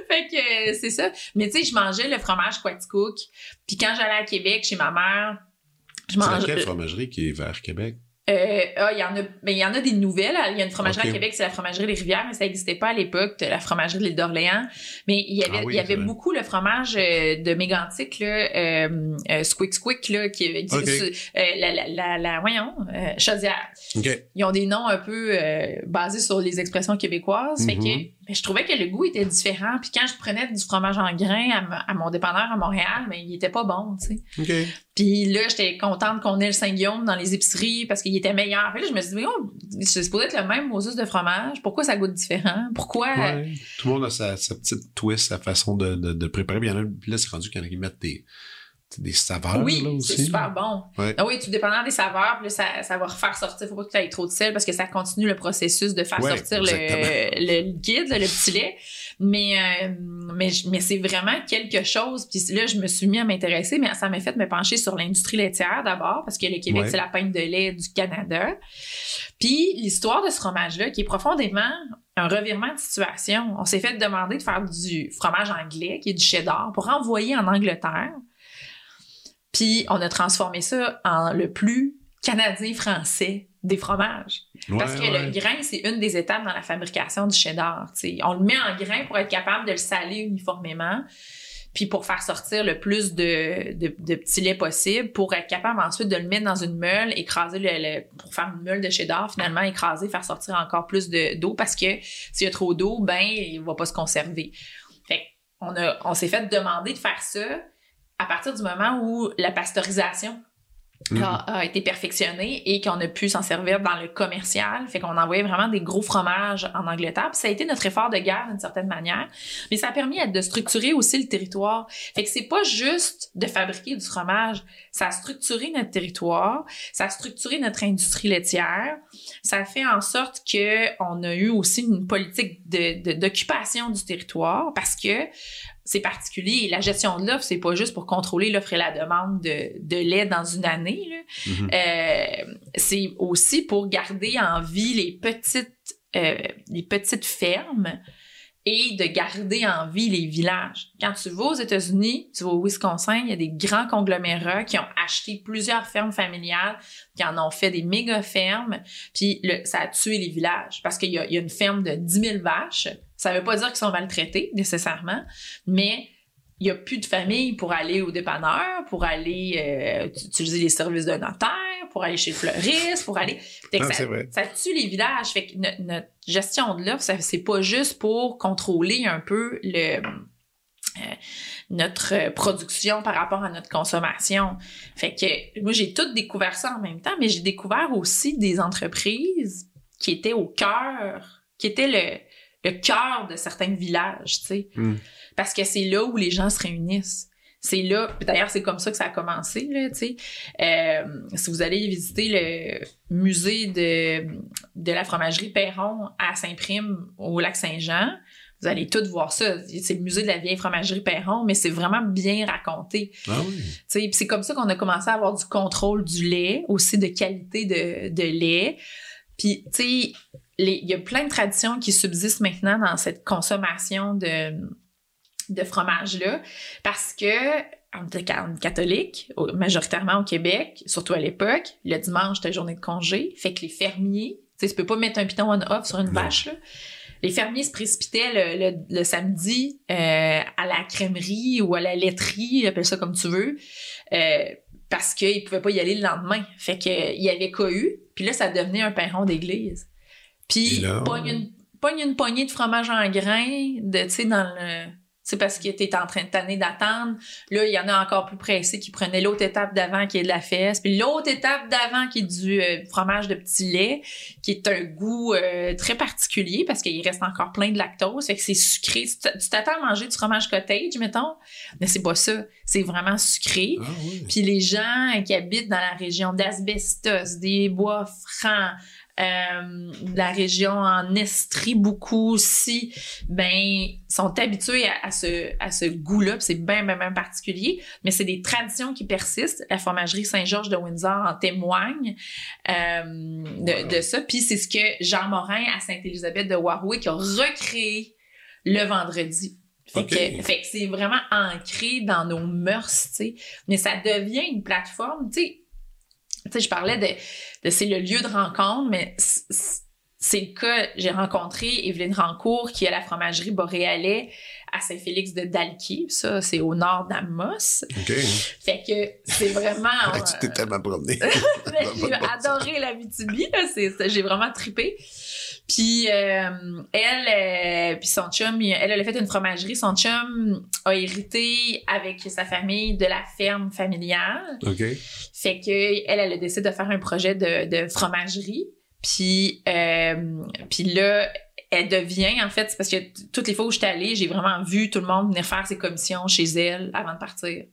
Fait que c'est ça. Mais tu sais, je mangeais le fromage Quaticook. Puis quand j'allais à Québec chez ma mère, je
C'est
mangeais.
laquelle fromagerie qui est vers Québec?
Euh, ah, il y en a, ben, il y en a des nouvelles. Il y a une fromagerie
Ok.
à Québec, c'est la fromagerie Les Rivières, mais ça n'existait pas à l'époque, la fromagerie de l'île d'Orléans. Mais il y avait,
Ah oui,
il y avait beaucoup le fromage euh, de Mégantic, là, euh, euh, Squick Squick, là, qui, qui-
Ok.
euh, la, la, la, la- voyons, euh, chaudière.
OK.
Ils ont des noms un peu euh, basés sur les expressions québécoises. Fait
Mhm.
que ben, je trouvais que le goût était différent. Puis quand je prenais du fromage en grains à, à mon dépanneur à Montréal, mais il était pas bon, tu sais.
OK.
Puis là, j'étais contente qu'on ait le Saint-Guillaume dans les épiceries parce qu'il était meilleur. Puis là, je me suis dit, voyons, c'est supposé être le même Moses de fromage. Pourquoi ça goûte différent? Pourquoi?
Ouais. Tout le monde a sa, sa petite twist, sa façon de, de, de préparer. Puis il y en a, là, c'est rendu qu'il y en a qui mettent des, des saveurs,
oui,
là, aussi.
c'est super bon.
Ouais.
Ah oui, tout dépendant des saveurs, puis là, ça, ça va refaire sortir. Faut pas que tu aies trop de sel parce que ça continue le processus de faire
Ouais,
sortir le, liquide, le petit lait. Mais, euh, mais, mais c'est vraiment quelque chose. Puis là, je me suis mis à m'intéresser, mais ça m'a fait me pencher sur l'industrie laitière d'abord, parce que le Québec,
Ouais.
c'est la pinte de lait du Canada. Puis l'histoire de ce fromage-là, qui est profondément un revirement de situation. On s'est fait demander de faire du fromage anglais, qui est du cheddar, pour envoyer en Angleterre. Puis on a transformé ça en le plus canadien-français des fromages. Parce que
ouais.
le grain, c'est une des étapes dans la fabrication du cheddar. t'sais. On le met en grain pour être capable de le saler uniformément, puis pour faire sortir le plus de, de, de petits laits possible, pour être capable ensuite de le mettre dans une meule, écraser le, le- pour faire une meule de cheddar, finalement écraser, faire sortir encore plus de- d'eau, parce que s'il y a trop d'eau, ben il va pas se conserver. Fait on a, on s'est fait demander de faire ça à partir du moment où la pasteurisation
Mhm.
a, a été perfectionné et qu'on a pu s'en servir dans le commercial. Fait qu'on envoyait vraiment des gros fromages en Angleterre. Puis ça a été notre effort de guerre d'une certaine manière. Mais ça a permis de structurer aussi le territoire. Fait que c'est pas juste de fabriquer du fromage. Ça a structuré notre territoire. Ça a structuré notre industrie laitière. Ça a fait en sorte que on a eu aussi une politique de- de- d'occupation du territoire parce que c'est particulier. La gestion de l'offre, c'est pas juste pour contrôler l'offre et la demande de, de lait dans une année.
Mhm.
Euh, c'est aussi pour garder en vie les petites, euh, les petites fermes et de garder en vie les villages. Quand tu vas aux États-Unis, tu vas au Wisconsin, il y a des grands conglomérats qui ont acheté plusieurs fermes familiales, qui en ont fait des méga fermes, puis ça a tué les villages parce qu'il y a, une ferme de 10 000 vaches. Ça veut pas dire qu'ils sont maltraités nécessairement, mais il n'y a plus de famille pour aller au dépanneur, pour aller euh, utiliser les services de notaire, pour aller chez le fleuriste, pour aller. Fait que ça,
c'est vrai.
ça tue les villages. Fait que no- notre gestion de l'offre, c'est pas juste pour contrôler un peu le euh, notre production par rapport à notre consommation. Fait que moi, j'ai tout découvert ça en même temps, mais j'ai découvert aussi des entreprises qui étaient au cœur, qui étaient le, le cœur de certains villages, tu sais.
Hmm.
Parce que c'est là où les gens se réunissent. C'est là, d'ailleurs, c'est comme ça que ça a commencé, là, tu sais. Euh, si vous allez visiter le musée de, de la fromagerie Perron à Saint-Prime, au lac Saint-Jean, vous allez tout voir ça. C'est le musée de la vieille fromagerie Perron, mais c'est vraiment bien raconté.
Ah oui.
Tu sais, puis c'est comme ça qu'on a commencé à avoir du contrôle du lait, aussi de qualité de, de lait. Puis, tu sais, il y a plein de traditions qui subsistent maintenant dans cette consommation de, de fromage-là, parce que on était catholique, majoritairement au Québec, surtout à l'époque, le dimanche, c'était journée de congé, fait que les fermiers, tu sais, tu peux pas mettre un piton on-off sur une
Non.
vache, là. Les fermiers se précipitaient le, le- le samedi euh, à la crèmerie ou à la laiterie, appelle ça comme tu veux, euh, parce qu'ils pouvaient pas y aller le lendemain. Fait que il y avait cohu, puis là, ça devenait un pain rond d'église. Puis, pogne une, pogne une poignée de fromage en grains, de, tu sais, dans le... C'est parce que t'es en train de tanner d'attendre. Là, il y en a encore plus pressés qui prenaient l'autre étape d'avant qui est de la fesse, puis l'autre étape d'avant qui est du euh, fromage de petit lait, qui est un goût euh, très particulier parce qu'il reste encore plein de lactose, fait que c'est sucré. Tu t'attends à manger du fromage cottage, mettons, mais c'est pas ça. C'est vraiment sucré.
Ah oui.
Puis les gens qui habitent dans la région d'Asbestos, des bois francs, euh, la région en Estrie beaucoup aussi, ben sont habitués à, à ce à ce goût-là. C'est bien bien bien particulier, mais c'est des traditions qui persistent. La fromagerie Saint-Georges de Windsor en témoigne euh, de, ça. Puis c'est ce que Jean Morin à Sainte-Élisabeth de Warwick a recréé le vendredi. Fait
Ok.
que, fait que c'est vraiment ancré dans nos mœurs, tu sais. Mais ça devient une plateforme, tu sais. Tu sais, je parlais de, de c'est le lieu de rencontre, mais c'est le cas. J'ai rencontré Evelyne Rancourt, qui est à la fromagerie Boréalais à Saint-Félix de Dalquier. Ça, c'est au nord d'Amos.
OK.
Fait que c'est vraiment...
Tu t'es tellement promené.
J'ai adoré la c'est- j'ai vraiment trippé. Puis euh, elle, euh, puis son chum, elle, elle a fait une fromagerie. Son chum a hérité avec sa famille de la ferme familiale.
OK.
Fait que elle, elle a décidé de faire un projet de, de fromagerie. Puis, euh, puis là, elle devient, en fait, c'est parce que toutes les fois où je suis allée, j'ai vraiment vu tout le monde venir faire ses commissions chez elle avant de partir.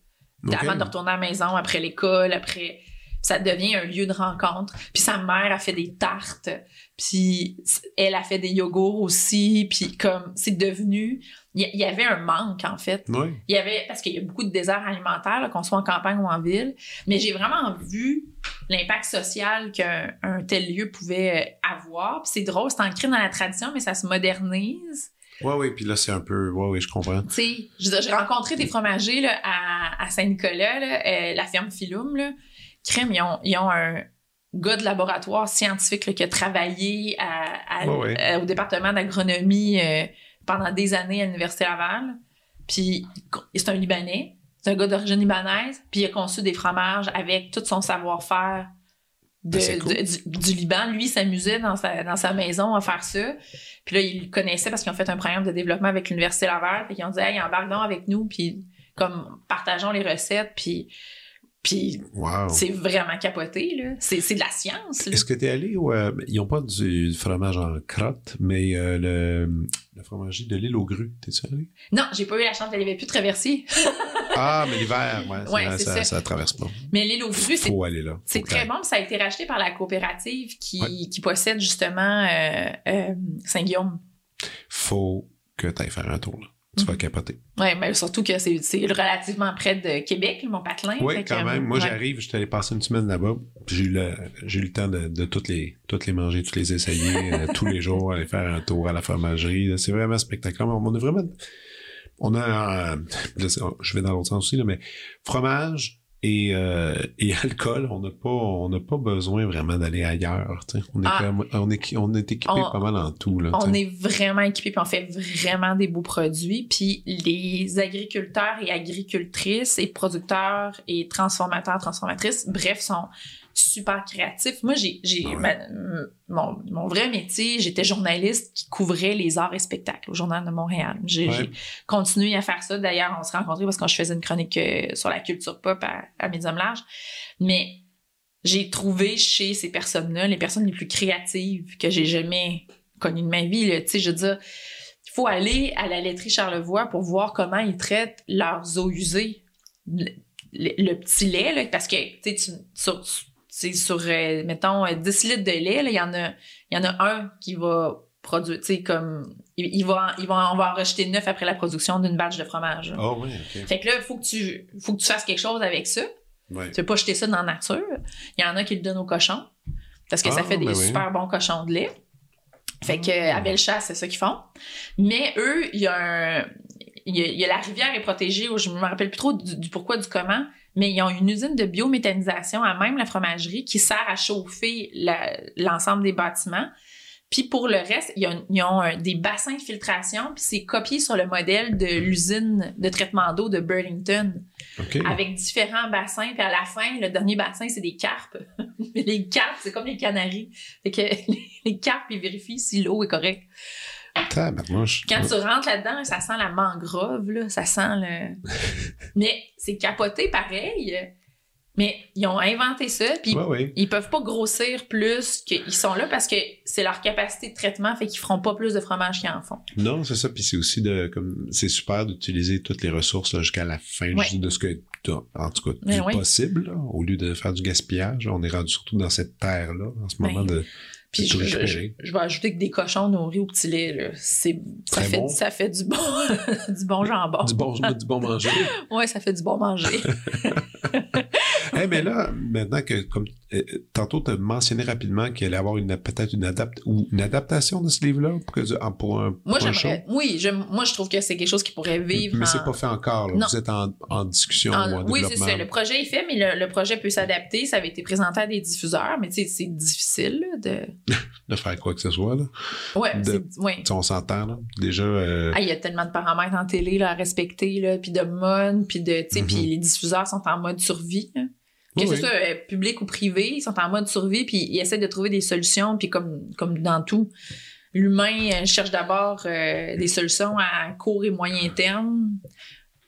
Avant de retourner à la maison, après l'école, après... Ça devient un lieu de rencontre. Puis sa mère a fait des tartes. Puis elle a fait des yogourts aussi. Puis comme c'est devenu... Il y, avait un manque, en fait.
Oui.
Il y avait... Parce qu'il y a beaucoup de déserts alimentaires, qu'on soit en campagne ou en ville. Mais j'ai vraiment vu l'impact social qu'un un tel lieu pouvait euh, avoir. Puis c'est drôle, c'est ancré dans la tradition, mais ça se modernise.
Oui, oui. Puis là, c'est un peu. Oui, oui, je comprends.
Tu sais, j'ai rencontré des fromagers là, à, à Saint-Nicolas, euh, la ferme Philum, là. Crème, ils ont, ils ont un gars de laboratoire scientifique là, qui a travaillé à- à- euh, au département d'agronomie euh, pendant des années à l'Université Laval. Puis c'est un Libanais, c'est un gars d'origine libanaise, puis il a conçu des fromages avec tout son savoir-faire de-
Ben, c'est cool.
de- du, du Liban. Lui, il s'amusait dans sa, dans sa maison à faire ça. Puis là, ils le connaissaient parce qu'ils ont fait un programme de développement avec l'Université Laval. Puis ils ont dit, hey, embarque donc avec nous, puis comme partageons les recettes, puis, puis
Wow.
c'est vraiment capoté, là. C'est, c'est de la science, là.
Est-ce que tu es allé au. euh, ils n'ont pas du fromage en crotte, mais euh, le, la fromagerie de l'île aux grues. T'es-tu allé?
Non, j'ai pas eu la chance d'aller, plus de traversier.
Ah, mais l'hiver, ouais.
Ouais,
ça, ça, traverse pas.
Mais l'île aux grues, c'est
Faut aller là.
C'est très bon, ça a été racheté par la coopérative qui,
Ouais.
qui possède justement euh, Saint-Guillaume.
Faut que tu ailles faire un tour là. Tu vas capoter.
Oui, mais surtout que c'est c'est relativement près de Québec, mon patelin.
Oui,
que,
quand même. Moi,
ouais.
j'arrive, je suis allé passer une semaine là-bas. puis J'ai eu le, j'ai eu le temps de, de toutes les, toutes les manger, toutes les essayer, euh, tous les jours, aller faire un tour à la fromagerie. C'est vraiment spectaculaire. On a vraiment, on a, euh, je vais dans l'autre sens aussi, là, mais fromage et, euh, et alcool, on n'a pas, on n'a pas besoin vraiment d'aller ailleurs. tu sais. On est,
Ah.
quand même- on est, on est équipé
On-
pas mal en tout. Là,
On est vraiment équipés puis on fait vraiment des beaux produits. Puis les agriculteurs et agricultrices et producteurs et transformateurs, transformatrices, bref, sont super créatifs. Moi, j'ai,
Ouais.
mon, mon vrai métier, j'étais journaliste qui couvrait les arts et spectacles au Journal de Montréal. J'ai,
Ouais.
continué à faire ça. D'ailleurs, on s'est rencontrés parce que je faisais une chronique euh, sur la culture pop à, à Médium Large. Mais j'ai trouvé chez ces personnes-là les personnes les plus créatives que j'ai jamais connues de ma vie. Tu sais, je veux dire, il faut aller à la laiterie Charlevoix pour voir comment ils traitent leurs eaux usées. Le, le- le petit lait, là, parce que, tu sais, tu- sur, c'est sur, euh, mettons, euh, 10 litres de lait, il y en a, y en a un qui va produire, tu sais, comme, il, il va, il va, on va en rejeter neuf après la production d'une batch de fromage.
Ah oui, ok.
Fait que là, il faut que tu, faut que tu fasses quelque chose avec ça.
Ouais.
Tu veux pas jeter ça dans la nature. Il y en a qui le donnent aux cochons. Parce que ça
Ah,
fait des
ben oui.
super bons cochons de lait. Fait que
Ah.
à Bellechasse, c'est ça qu'ils font. Mais eux, il y a un. Il y a, il y a la rivière est protégée, où je me rappelle plus trop du, du pourquoi, du comment, mais ils ont une usine de biométhanisation à même la fromagerie qui sert à chauffer l'ensemble des bâtiments. Puis pour le reste, ils ont, ils ont, des bassins de filtration, puis c'est copié sur le modèle de l'usine de traitement d'eau de Burlington avec différents bassins. Puis à la fin, le dernier bassin, c'est des carpes. les carpes, c'est comme les. Fait que les carpes, ils vérifient si l'eau est correcte.
Tabarnouche.
Quand tu rentres là-dedans, ça sent la mangrove, là. Ça sent le... Mais c'est capoté pareil. Mais ils ont inventé ça, puis
Ouais, ouais.
ils peuvent pas grossir plus qu'ils sont là parce que c'est leur capacité de traitement, fait qu'ils feront pas plus de fromage qu'ils en font.
Non, c'est ça. Puis c'est aussi de comme c'est super d'utiliser toutes les ressources jusqu'à la fin
Ouais.
de ce que t'as, en tout cas, du possible, là, au lieu de faire du gaspillage. On est rendu surtout dans cette terre-là, en ce
Ben,
moment de,
Puis je,
tout
je- je-
récupérer.
je vais ajouter que des cochons nourris au petit lait, là, c'est, ça, fait,
bon.
ça fait du bon, du bon jambon.
Du bon, du bon manger.
Ouais, ça fait du bon manger.
Eh mais là, maintenant que, comme euh, tantôt, tu as mentionné rapidement qu'il allait y avoir une, peut-être une, adapt ou une adaptation de ce livre-là pour, que, en- pour un,
moi, j'aimerais. Oui, je, moi, je trouve que c'est quelque chose qui pourrait vivre.
Mais
en-
c'est pas fait encore. là. Vous êtes en, en discussion
en-
ou en
oui, c'est ça. Le projet est fait, mais le, le projet peut s'adapter. Ça avait été présenté à des diffuseurs, mais tu sais, c'est difficile là, de.
De faire quoi que ce soit. Là.
Ouais,
De-. Tu sais, on s'entend. Là. Déjà, euh,
Ah, il y a tellement de paramètres en télé là, à respecter, là, puis de mode, puis de, tu sais,
Mhm.
puis les diffuseurs sont en mode survie. là. Que
Oui,
ce
oui.
soit euh, public ou privé, ils sont en mode survie, puis ils essaient de trouver des solutions, puis comme, comme dans tout, l'humain euh, cherche d'abord euh, des solutions à court et moyen terme.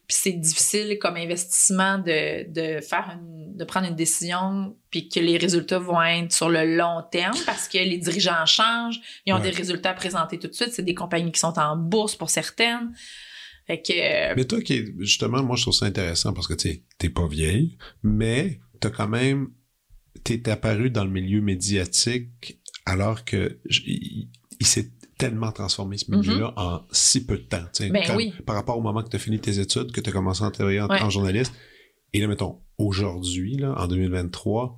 Puis c'est difficile comme investissement de, de faire une, de prendre une décision puis que les résultats vont être sur le long terme parce que les dirigeants changent, ils ont
Ouais.
des résultats à présenter tout de suite, c'est des compagnies qui sont en bourse pour certaines. Fait que
Mais toi, qui justement, moi, je trouve ça intéressant parce que tu t'es pas vieille, mais t'as quand même, t'es apparu dans le milieu médiatique alors que il, il s'est tellement transformé ce milieu-là en si peu de temps. tu.
Ben
Quand-
oui.
Par rapport au moment que t'as fini tes études, que t'as commencé à travailler en,
Ouais.
en journaliste, et là, mettons, aujourd'hui, en 2023,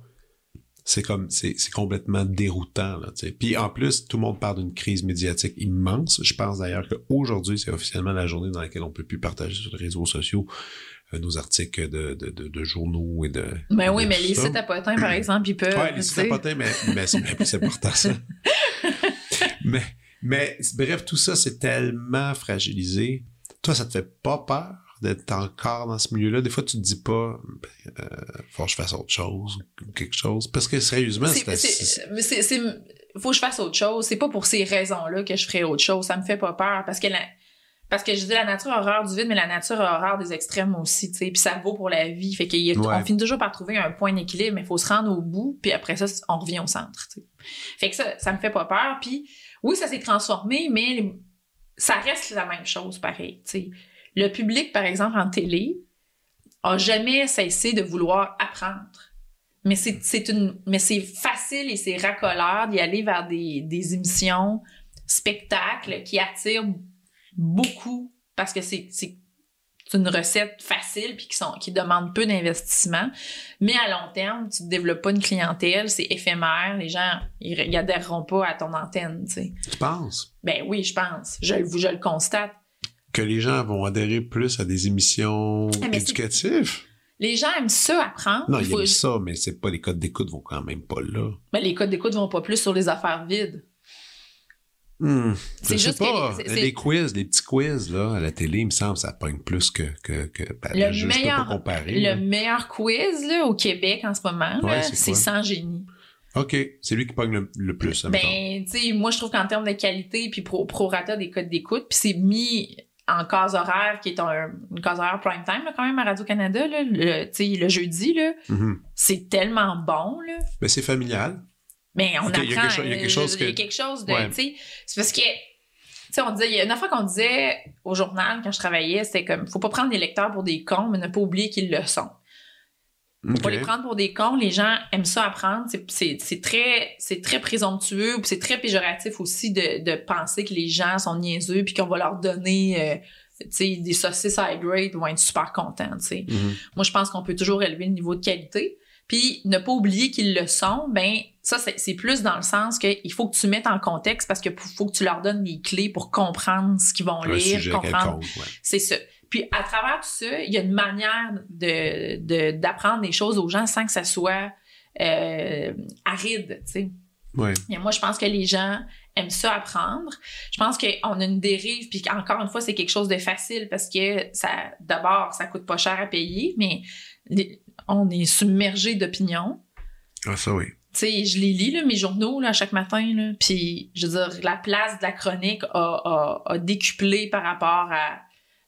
c'est comme, c'est complètement déroutant, là, tu. Puis en plus, tout le monde parle d'une crise médiatique immense. Je pense d'ailleurs qu'aujourd'hui, c'est officiellement la journée dans laquelle on peut plus partager sur les réseaux sociaux nos articles de, de, de, de journaux et de.
Ben oui, mais les sites à potins, par exemple, ils peuvent.
Ouais, les sites à potins, mais, mais c'est bien plus important, ça. mais, mais, bref, tout ça, c'est tellement fragilisé. Toi, ça te fait pas peur d'être encore dans ce milieu-là? Des fois, tu te dis pas, ben, euh, faut que je fasse autre chose ou quelque chose. Parce que sérieusement, c'est
C'est- faut que je fasse autre chose. C'est pas pour ces raisons-là que je ferai autre chose. Ça me fait pas peur parce que la, parce que je dis la nature a horreur du vide, mais la nature a horreur des extrêmes aussi, tu sais. Puis ça vaut pour la vie. Fait a-
Ouais.
on finit toujours par trouver un point d'équilibre, mais il faut se rendre au bout. Puis après ça, on revient au centre, tu sais. Fait que ça, ça me fait pas peur. Puis oui, ça s'est transformé, mais les- ça reste la même chose, pareil, tu sais. Le public, par exemple, en télé, a jamais cessé de vouloir apprendre. Mais c'est c'est une mais c'est facile et c'est racoleur d'y aller vers des, des émissions spectacles qui attirent beaucoup parce que c'est une recette facile puis qui sont qui demande peu d'investissement mais à long terme tu ne développes pas une clientèle c'est éphémère les gens ils, ils adhéreront pas à ton antenne tu sais
tu penses?
Ben oui je pense je le je le constate
que les gens vont adhérer plus à des émissions
Ah,
éducatives?
Les gens aiment ça apprendre.
Non,
Il
ils
faut-
aiment ça, mais c'est pas les codes d'écoute vont quand même pas là.
Mais les codes d'écoute vont pas plus sur les affaires vides.
Hmm,
C'est juste que
pas.
les- c'est-
les quiz, les petits quiz là, à la télé, il me semble, ça pogne plus que. que, que ben,
Le meilleur-
pas comparer.
Le
là.
meilleur quiz là, au Québec en ce moment,
Ouais,
là,
c'est
sans génie.
OK, c'est lui qui pogne le, le plus.
Ben, tu sais, moi, je trouve qu'en termes de qualité, puis pro, prorata des codes d'écoute, puis c'est mis en case horaire, qui est un- une case horaire prime time, là, quand même, à Radio-Canada, là, le, le jeudi, là,
Mhm.
c'est tellement bon, là.
Ben, c'est familial.
Mais on
Ok, il y a
apprend.
quelque chose- il y a quelque
euh,
chose
il y a
que-
quelque chose de,
Ouais.
c'est parce que, tu sais, on disait, il y a une fois qu'on disait au journal, quand je travaillais, c'était comme, faut pas prendre les lecteurs pour des cons, mais ne pas oublier qu'ils le sont. Faut pas les prendre pour des cons. Les gens aiment ça apprendre. C'est- très, c'est très présomptueux, puis c'est très péjoratif aussi de, de penser que les gens sont niaiseux, puis qu'on va leur donner, euh, tu sais, des saucisses high grade, ils vont être super contents.
Mhm.
Moi, je pense qu'on peut toujours élever le niveau de qualité. Puis ne pas oublier qu'ils le sont, ben ça, c'est plus dans le sens qu'il faut que tu mettes en contexte parce que faut que tu leur donnes les clés pour comprendre ce qu'ils vont
Un
lire, comprendre.
ouais.
C'est ça. Puis à travers tout ça, il y a une manière de de- d'apprendre des choses aux gens sans que ça soit euh, aride, tu sais.
Ouais.
Et moi, je pense que les gens aiment ça apprendre. Je pense qu'on a une dérive, puis encore une fois, c'est quelque chose de facile parce que ça, d'abord, ça coûte pas cher à payer, mais on est submergé d'opinions.
Ah, ça, oui.
Tu sais, je les lis, là, mes journaux, là, chaque matin, là, puis je veux dire, la place de la chronique a, a, a décuplé par rapport à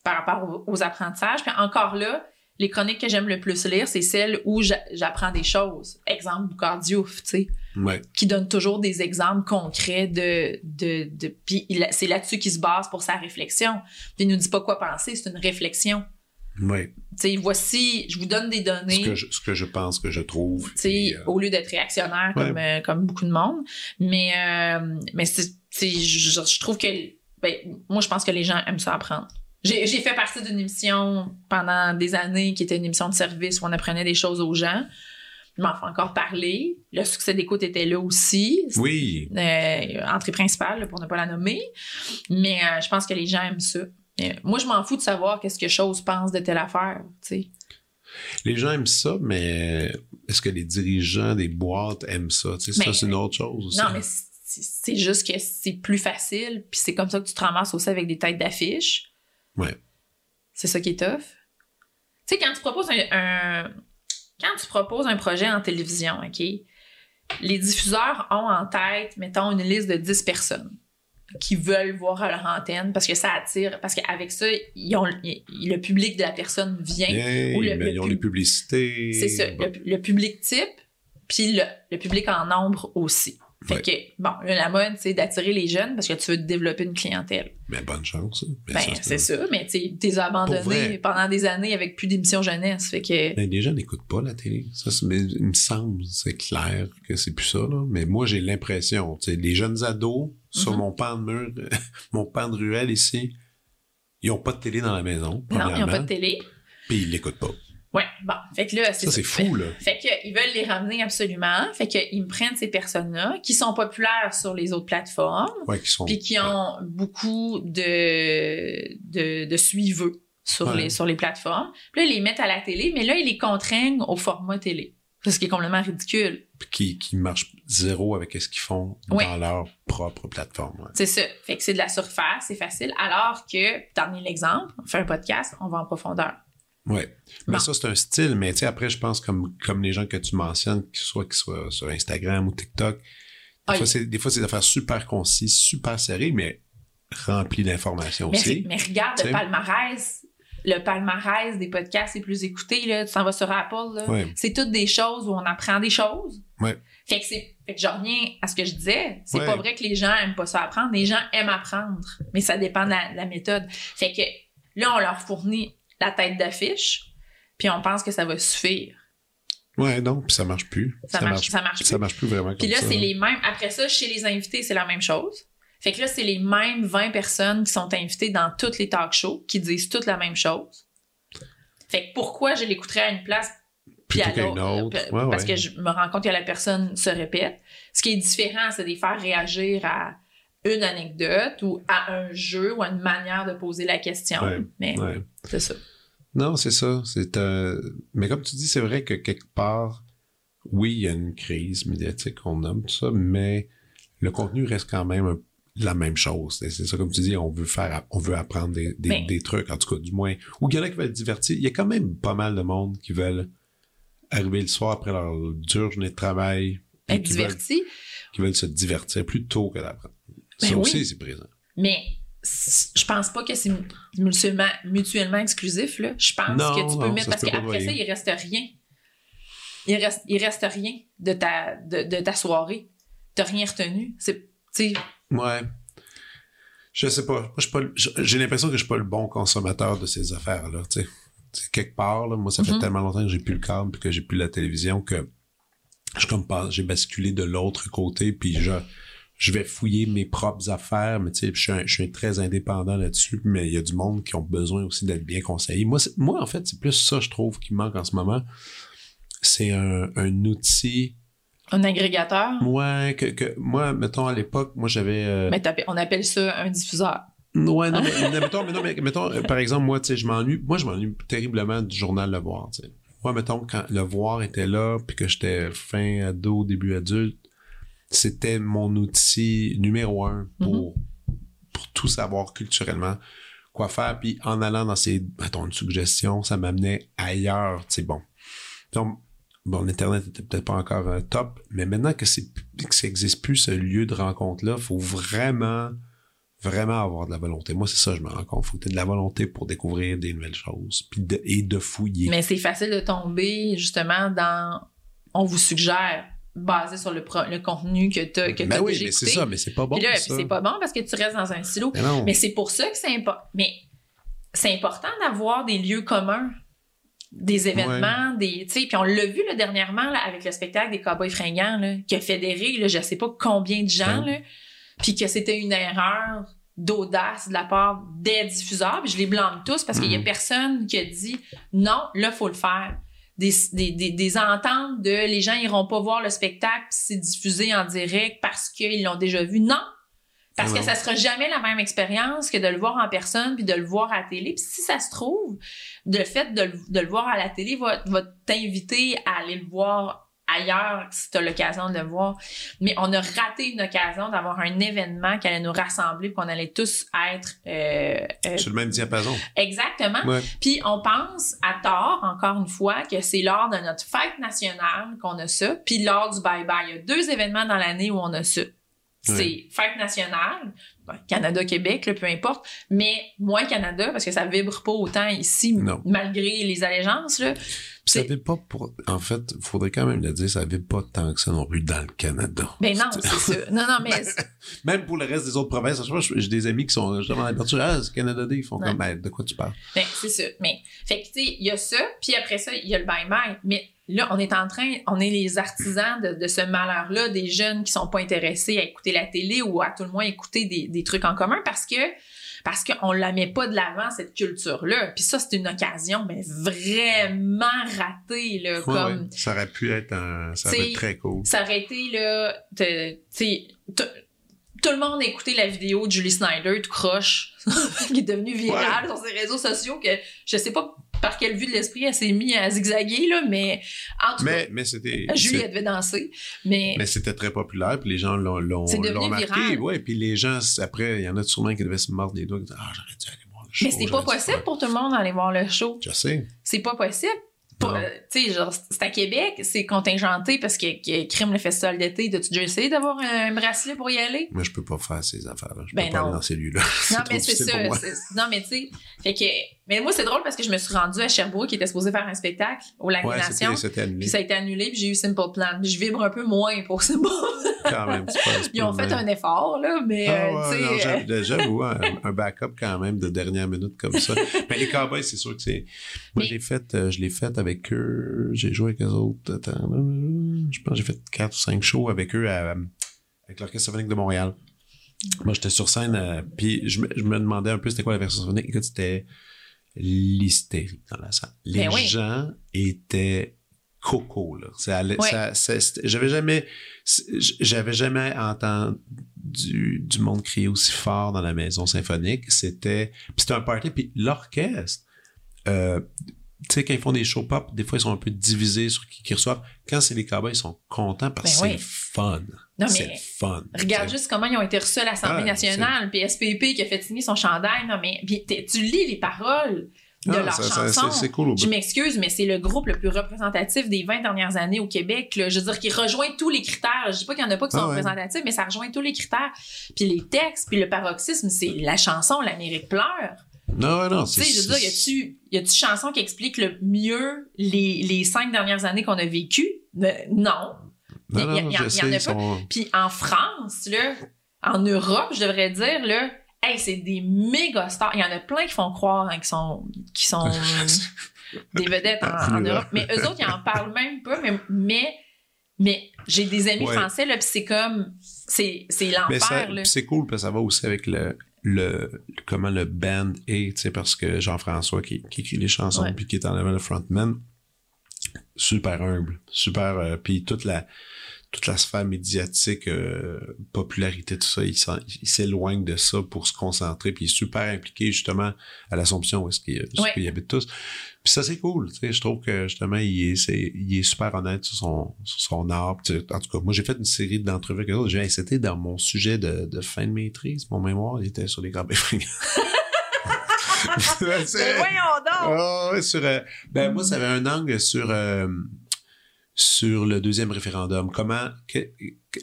par rapport aux, aux apprentissages. Puis encore là, les chroniques que j'aime le plus lire, c'est celles où j'a- j'apprends des choses. Exemple, Boucard Diouf, tu sais
Ouais.
qui donne toujours des exemples concrets de de, de puis c'est là-dessus qu'il se base pour sa réflexion. Puis il nous dit pas quoi penser, c'est une réflexion.
Ouais.
Tu sais, voici, je vous donne des
Ce
données.
que, je, ce que je pense que je trouve. puis, euh,
au lieu d'être réactionnaire
Ouais.
comme, euh, comme beaucoup de monde. Mais, euh, mais je, je trouve que, ben, moi, je pense que les gens aiment ça apprendre. J'ai, fait partie d'une émission pendant des années qui était une émission de service où on apprenait des choses aux gens. Je m'en fais encore parler. Le succès d'écoute était là aussi.
Oui.
Euh, entrée principale, pour ne pas la nommer. Mais euh, je pense que les gens aiment ça. Euh, moi, je m'en fous de savoir qu'est-ce que chose pense de telle affaire. tu sais.
Les gens aiment ça, mais est-ce que les dirigeants des boîtes aiment ça? Tu sais,
Mais-
ça, c'est une autre chose aussi.
Non, mais c'est juste que c'est plus facile, puis c'est comme ça que tu te ramasses aussi avec des têtes d'affiches.
Ouais.
C'est ça qui est tough. Tu sais, quand tu proposes un, un- quand tu proposes un projet en télévision, OK, les diffuseurs ont en tête, mettons, une liste de 10 personnes qui veulent voir à leur antenne parce que ça attire, parce qu'avec ça, ils ont, ils- le public de la personne vient.
Hey,
Ou le-
mais
le
ils ont les publicités.
C'est ça,
Bon.
le, le public type, puis le, le public en nombre aussi. Fait
Ouais.
que, bon, là, la mode, c'est d'attirer les jeunes parce que tu veux développer une clientèle.
Mais bonne chance. Mais
Ben,
ça,
c'est ça, mais tu t'es abandonné pendant des années avec plus d'émissions jeunesse. Fait que,
Ben, les gens n'écoutent pas la télé. Ça, mais il me semble, c'est clair que c'est plus ça, là. Mais moi, j'ai l'impression, tu sais, les jeunes ados, sur
Mhm.
mon pan de mur, mon pan de ruelle ici, ils ont pas de télé dans la maison,
non, ils n'ont pas de télé.
puis ils l'écoutent pas.
Ouais, bon, fait que là, c'est
Ça, c'est fou, là.
Fait qu'ils veulent les ramener absolument. Fait qu'ils me prennent ces personnes-là qui sont populaires sur les autres plateformes.
Ouais, qui sont...
puis qui ont beaucoup de, de, de suiveux sur,
Ouais.
les, sur les plateformes. Puis là, ils les mettent à la télé, mais là, ils les contraignent au format télé. Ce qui est complètement ridicule.
qui, qui marchent zéro avec ce qu'ils font
Ouais.
dans leur propre plateforme. ouais.
C'est ça. Fait que c'est de la surface, c'est facile. Alors que, es l'exemple, on fait un podcast, on va en profondeur.
Ouais. Mais
Bon.
ça, c'est un style. Mais tu sais, après, je pense comme, comme les gens que tu mentionnes, qu'ils soient, qu'ils soient sur Instagram ou TikTok, des,
Ah,
fois, c'est, des fois, c'est des affaires super concises, super serrées, mais remplies d'informations aussi.
mais regarde
Tu sais.
le palmarès. Le palmarès des podcasts les plus écoutés, là, tu t'en vas sur Apple, là.
Ouais.
C'est toutes des choses où on apprend des choses.
Ouais.
Fait que c'est, fait que je reviens à ce que je disais. C'est
Ouais.
pas vrai que les gens aiment pas ça apprendre. Les gens aiment apprendre. Mais ça dépend de la, de la méthode. Fait que là, on leur fournit la tête d'affiche, puis on pense que ça va suffire.
Ouais, donc, puis ça marche plus.
Ça, marche, ça marche
ça
plus.
marche plus vraiment
Puis là,
ça.
c'est les mêmes. Après ça, chez les invités, c'est la même chose. Fait que là, c'est les mêmes 20 personnes qui sont invitées dans toutes les talk shows qui disent toutes la même chose. Fait que pourquoi je l'écouterais à une place puis à l'autre?
Ouais,
Parce
ouais.
que je me rends compte que la personne se répète. Ce qui est différent, c'est de les faire réagir à une anecdote ou à un jeu ou à une manière de poser la question.
Ouais,
Mais c'est ça.
Non, c'est ça. C'est euh, Mais comme tu dis, c'est vrai que quelque part, oui, il y a une crise médiatique, on nomme tout ça, mais le contenu reste quand même la même chose. C'est ça, comme tu dis, on veut faire, on veut apprendre des, des, trucs, en tout cas, du moins. Ou il y en a qui veulent être divertis. Il y a quand même pas mal de monde qui veulent arriver le soir après leur dure journée de travail.
Être divertis.
qui veulent se divertir plus tôt que d'apprendre. Ben ça aussi, c'est présent.
Mais je pense pas que c'est mutuellement, mutuellement exclusif. Là. Je pense que tu peux mettre, parce qu'après ça, il reste rien. Il reste, il reste rien de ta, de, de ta soirée. T'as rien retenu. C'est,
ouais. Je sais pas. J'ai l'impression que je suis pas le bon consommateur de ces affaires-là. Quelque part, là, moi, ça fait mm-hmm. tellement longtemps que j'ai plus le câble et que j'ai plus la télévision que je comme pas, j'ai basculé de l'autre côté puis je je vais fouiller mes propres affaires, mais tu sais, je, je suis, très indépendant là-dessus, mais il y a du monde qui ont besoin aussi d'être bien conseillé. Moi, moi, en fait, c'est plus ça, je trouve, qui manque en ce moment. C'est un, un outil.
Un agrégateur?
Ouais, que, que moi, mettons, à l'époque, moi, j'avais. Euh,
mais on appelle ça un diffuseur.
Ouais, non, mais, mettons, mais non, mais, mettons, euh, par exemple, moi, tu sais, je m'ennuie, moi, je m'ennuie terriblement du journal Le Voir, tu sais. Moi, mettons, quand Le Voir était là, puis que j'étais fin ado, début adulte, c'était mon outil numéro un pour, pour tout savoir culturellement quoi faire. Puis en allant dans ces, mettons, une suggestion, ça m'amenait ailleurs, tu bon. Donc, bon, l'Internet était peut-être pas encore un top, mais maintenant que c'est, que ça existe plus, ce lieu de rencontre-là, faut vraiment, vraiment avoir de la volonté. Moi, c'est ça, je me rends compte. Faut que tu aies de la volonté pour découvrir des nouvelles choses, puis et de fouiller.
Mais c'est facile de tomber, justement, dans, on vous suggère basé sur le, le contenu que tu as que
ben oui, mais c'est ça, mais c'est pas bon.
c'est pas bon parce que tu restes dans un silo. Mais, c'est pour ça que c'est important. Mais c'est important d'avoir des lieux communs, des événements, des. Tu sais, puis on l'a vu là, dernièrement là, avec le spectacle des Cowboys fringants, là, qui a fédéré là, je sais pas combien de gens, là, puis que c'était une erreur d'audace de la part des diffuseurs. Puis je les blâme tous parce qu'il y a mm-hmm. personne qui a dit non, là, faut le faire des, des, des, ententes de les gens iront pas voir le spectacle c'est diffusé en direct parce qu'ils l'ont déjà vu. Non! Parce que ça sera jamais la même expérience que de le voir en personne puis de le voir à la télé. Puis si ça se trouve, le fait de, de le voir à la télé va, va t'inviter à aller le voir ailleurs si tu as l'occasion de le voir. Mais on a raté une occasion d'avoir un événement qui allait nous rassembler, qu'on allait tous être... Euh,
euh, Sur le même diapason.
Exactement. Puis on pense, à tort, encore une fois, que c'est lors de notre fête nationale qu'on a ça, puis lors du bye-bye. Il y a deux événements dans l'année où on a ça. C'est fête nationale, Canada-Québec, peu importe, mais moins Canada, parce que ça vibre pas autant ici, malgré les allégeances. Là.
Ça vibre pas pour. En fait, il faudrait quand même le dire, ça vibre pas tant que ça non plus dans le Canada.
Ben non, c'est ça. Non, non, mais.
même pour le reste des autres provinces, j'ai des amis qui sont justement à l'ouverture. Ah, c'est Canada Day, ils font comme, ben, de quoi tu parles?
Ben, c'est ça. Mais, fait que, tu sais, il y a ça, puis après ça, il y a le bye-bye. Mais là, on est en train, on est les artisans de, ce malheur-là, des jeunes qui sont pas intéressés à écouter la télé ou à tout le moins écouter des, des trucs en commun parce que parce qu'on la met pas de l'avant cette culture là puis ça c'est une occasion mais vraiment ratée là comme
ça aurait pu être un ça aurait été très cool.
ça aurait été là tu tout le monde a écouté la vidéo de Julie Snyder tout croche qui est devenue virale sur ses réseaux sociaux que je sais pas par quelle vue de l'esprit elle s'est mise à zigzaguer, là, mais en tout
mais,
cas,
mais c'était,
Julie, elle devait danser. Mais,
mais c'était très populaire, puis les gens l'ont, l'ont, l'ont marqué. Ouais, puis les gens, après, il y en a sûrement qui devaient se mordre les doigts. Ah, j'aurais dû aller voir le show.
Mais c'est pas possible pour tout le monde d'aller voir le show.
Je sais.
C'est pas possible. Euh, tu sais, genre, c'est à Québec, c'est contingenté parce que, que crime le festival d'été. As-tu déjà essayé d'avoir un bracelet pour y aller?
Moi, je peux pas faire ces affaires-là. Je ben peux pas aller dans ces lieux-là.
Non, mais c'est ça. Non, mais tu sais, fait que, mais moi, c'est drôle parce que je me suis rendue à Sherbrooke qui était supposé faire un spectacle au Lac
ouais,
Nation. Puis ça a été annulé, puis j'ai eu Simple Plan. je vibre un peu moins pour Simple Plan.
Quand même, pas
Ils ont fait un effort, là, mais ah,
euh, tu sais. Euh, j'avoue, un, un, backup quand même de dernière minute comme ça. mais les Cowboys, c'est sûr que c'est. Moi, je l'ai fait, euh, je l'ai fait avec eux. J'ai joué avec eux autres. Attends, je pense que j'ai fait quatre ou cinq shows avec eux à, avec l'Orchestre symphonique de Montréal. Moi, j'étais sur scène, puis je me, je me demandais un peu c'était quoi la version symphonique. Écoute, c'était l'hystérie dans la salle. Les ben gens étaient coco là. j'avais jamais, j'avais jamais entendu du monde crier aussi fort dans la maison symphonique. C'était, c'était un party. Puis l'orchestre euh, tu sais, quand ils font des show pop, des fois, ils sont un peu divisés sur qui, qui reçoivent. Quand c'est les cowboys, ils sont contents parce que
Ben
c'est
oui.
fun.
Non,
c'est
mais
fun.
Regarde juste comment ils ont été reçus à l'Assemblée
Ah,
nationale, puis SPP qui a fait signer son chandail. Non, mais puis tu lis les paroles de
Ah,
leurs chansons.
c'est- cool
Je m'excuse, mais c'est le groupe le plus représentatif des 20 dernières années au Québec. Là. Je veux dire, qui rejoint tous les critères. Je dis pas qu'il y en a pas qui sont
Ah ouais.
représentatifs, mais ça rejoint tous les critères. Puis les textes, puis le paroxysme, c'est la chanson L'Amérique pleure.
Non, non,
Tu sais, je veux dire, y a-tu, chanson qui explique le mieux les, les cinq dernières années qu'on a vécues? Non.
Non, non,
y a- y en a pas.
sont-
Puis en France, là, en Europe, je devrais dire, là, hey, c'est des méga stars. Il y en a plein qui font croire hein, qu'ils sont, qui sont des vedettes en, en Europe. Mais eux autres, ils en parlent même pas. Mais, mais, mais j'ai des amis
Ouais.
français, là, puis c'est comme, c'est, c'est l'enfer,
c'est cool parce que ça va aussi avec le, le comment le band est, tu sais, parce que Jean-François qui, qui écrit les chansons
Ouais.
puis qui est en avant le frontman, super humble, super, euh, puis toute la toute la sphère médiatique, euh, popularité, tout ça, il il s'éloigne de ça pour se concentrer, puis il est super impliqué justement à l'Assomption où est-ce qu'il où est-ce
Ouais.
qu'ils habitent tous. Puis ça, c'est cool, tu sais, je trouve que justement, il est, c'est, il est super honnête sur son, sur son art. En tout cas, moi, j'ai fait une série d'entrevues avec eux. J'ai c'était dans mon sujet de, de fin de maîtrise, mon mémoire, il était sur les grands.
Mais voyons donc!
Ah sur, euh, ben, moi, ça avait un angle sur, euh, sur le deuxième référendum. Comment, que- que-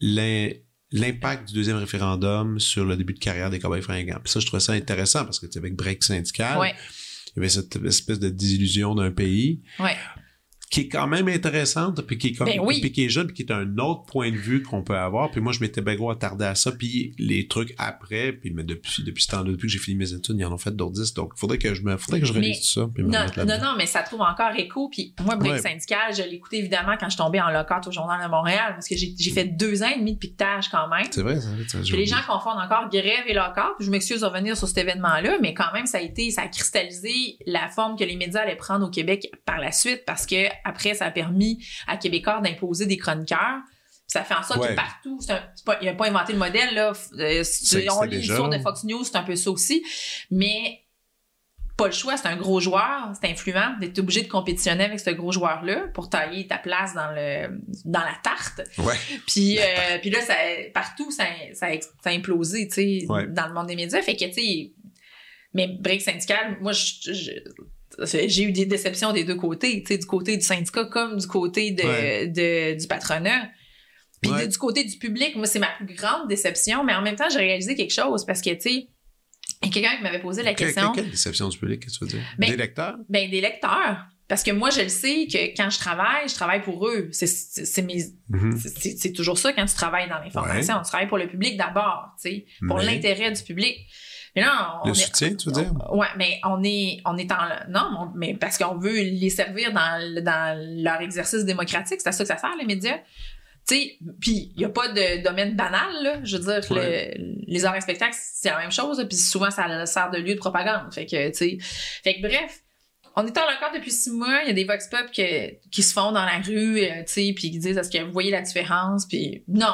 l'im- l'impact du deuxième référendum sur le début de carrière des cowboys fringants. Puis ça, je trouvais ça intéressant parce que tu sais, avec break syndical,
Ouais,
il y avait cette espèce de désillusion d'un pays
ouais.
Qui est quand même intéressante, puis qui est, comme,
Ben oui.
puis qui est jeune, puis qui est un autre point de vue qu'on peut avoir. Puis moi, je m'étais bien gros attardé à ça, puis les trucs après, puis mais depuis, depuis ce temps-là, depuis que j'ai fini mes études, ils en ont fait d'autres 10, donc faudrait que je me, faudrait que je relise tout ça, puis
Non, non, non, mais ça trouve encore écho. Puis moi, Break
Ouais.
syndical, je l'écoutais évidemment quand je tombais en locate au Journal de Montréal parce que j'ai fait deux ans et demi de piquetage quand même.
C'est vrai, ça. ça,
Puis les gens confondent encore grève et lockout. Je m'excuse de revenir sur cet événement-là, mais quand même, ça a été, ça a cristallisé la forme que les médias allaient prendre au Québec par la suite parce que après, ça a permis à Québécois d'imposer des chroniqueurs. Puis ça fait en sorte
Ouais.
que partout, un- pas, il a pas inventé le modèle, là. Euh, si on lit l'histoire de. Fox News, c'est un peu ça aussi. Mais pas le choix, c'est un gros joueur, c'est influent, d'être obligé de compétitionner avec ce gros joueur-là pour tailler ta place dans le dans la tarte.
Ouais.
Puis, euh, puis là, ça, partout, ça, ça, ça a implosé, tu sais,
Ouais.
dans le monde des médias. Fait que, tu sais, mais break syndical, moi, je- je- j'ai eu des déceptions des deux côtés, tu sais, du côté du syndicat comme du côté de,
Ouais.
de- du patronat. Puis
Ouais.
du côté du public, moi, c'est ma plus grande déception, mais en même temps, j'ai réalisé quelque chose parce que, tu sais, il y a quelqu'un qui m'avait posé la
Que-
question.
que- quelle déception du public, qu'est-ce que tu veux dire?
Ben,
Des lecteurs?
Ben, des lecteurs. Parce que moi, je le sais que quand je travaille, je travaille pour eux. C'est- mes,
Mhm.
c'est toujours ça quand tu travailles dans l'information. Tu travailles pour le public d'abord, tu sais, pour
Mais-
l'intérêt du public. Mais là, on
Le
est-
soutien, tu veux dire?
ouais, mais on est, on est en, non, on- mais parce qu'on veut les servir dans, dans leur exercice démocratique. C'est à ça que ça sert, les médias. Tu sais, puis il y a pas de domaine banal, là. Je veux dire,
Ouais.
le- les arts et spectacles, c'est la même chose, puis souvent, ça sert de lieu de propagande. Fait que, tu sais, fait que bref, on est en encore depuis six mois. Il y a des vox pop que- qui se font dans la rue, euh, tu sais, puis qui disent est-ce que vous voyez la différence? Puis non,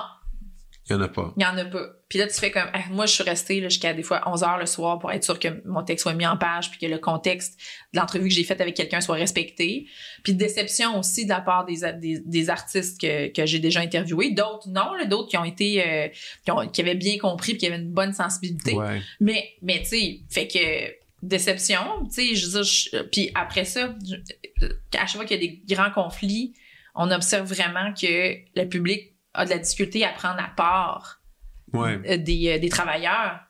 Il y en a pas.
il y en a pas. Puis là, tu fais comme Ah, moi, je suis restée jusqu'à des fois 11 heures le soir pour être sûr que mon texte soit mis en page, puis que le contexte de l'entrevue que j'ai faite avec quelqu'un soit respecté. Puis déception aussi de la part des, des, des artistes que, que j'ai déjà interviewés. D'autres non, d'autres qui ont été euh, qui, ont- qui avaient bien compris, puis qui avaient une bonne sensibilité.
Ouais.
Mais, mais tu sais, fait que déception, tu sais, je veux dire, je- puis après ça, je- à chaque fois qu'il y a des grands conflits, on observe vraiment que le public a de la difficulté à prendre à part
Ouais.
euh, des, euh, des travailleurs.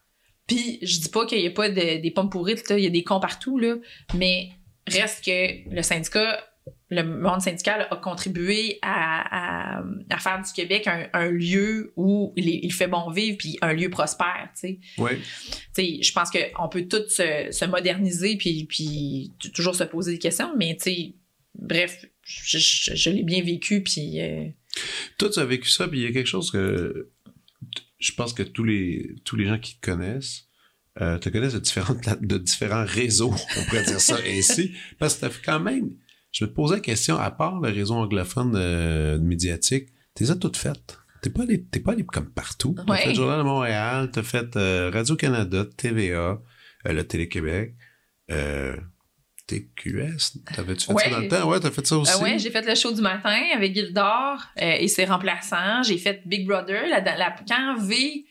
Puis je dis pas qu'il y a pas de- des pommes pourrites, il y a des cons partout, là, mais reste que le syndicat, le monde syndical a contribué à, à, à faire du Québec un, un lieu où il, est- il fait bon vivre, puis un lieu prospère, tu sais
Ouais.
tu sais, je pense qu'on peut tous se, se moderniser puis, puis toujours se poser des questions, mais tu sais, bref, je, je- je l'ai bien vécu puis euh,
Toi, tu as vécu ça, puis il y a quelque chose que je pense que tous les, tous les gens qui te connaissent euh, te connaissent de, différentes, de différents réseaux, on pourrait dire ça ainsi, parce que t'as fait quand même, je me posais la question, à part le réseau anglophone euh, médiatique, t'es as toutes faites. T'es pas allé, t'es pas allé comme partout. T'as
Ouais.
fait le Journal de Montréal, t'as fait euh, Radio-Canada, TVA, euh, le Télé-Québec, euh, TQS. T'avais-tu fait
Ouais.
ça dans le temps? Ouais, t'as fait ça aussi?
Euh, ouais, j'ai fait le show du matin avec Gildor euh, et ses remplaçants. J'ai fait Big Brother. La, la- quand V,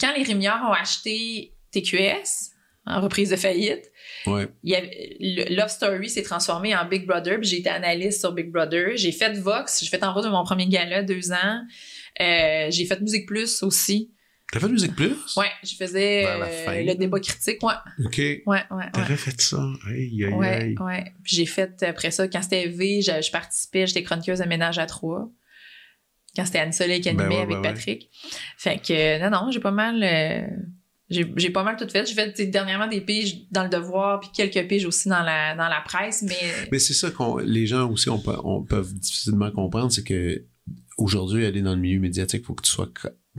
quand les Rémières ont acheté TQS en reprise de faillite,
Ouais.
il y avait, le Love Story s'est transformé en Big Brother. Puis j'ai été analyste sur Big Brother. J'ai fait Vox. J'ai fait en route de mon premier gala deux ans. Euh, j'ai fait Musique Plus aussi.
T'as fait Musique Plus?
Ouais, je faisais euh, le débat critique. Ouais,
OK.
ouais, ouais. ouais.
T'avais fait ça. Aïe, aïe,
Ouais,
aïe.
ouais. Puis j'ai fait après ça, quand c'était V, je, je participais, j'étais chroniqueuse de ménage à trois. Quand c'était Anne Soleil qui
Ben
animait
ouais,
avec
ben.
Patrick. Fait que, non, non, j'ai pas mal. euh, j'ai pas mal tout fait. J'ai fait dernièrement des piges dans le devoir, puis quelques piges aussi dans la, dans la presse, mais.
Mais c'est ça qu'on les gens aussi on peuvent difficilement comprendre, c'est que aujourd'hui, aller dans le milieu médiatique, faut que tu sois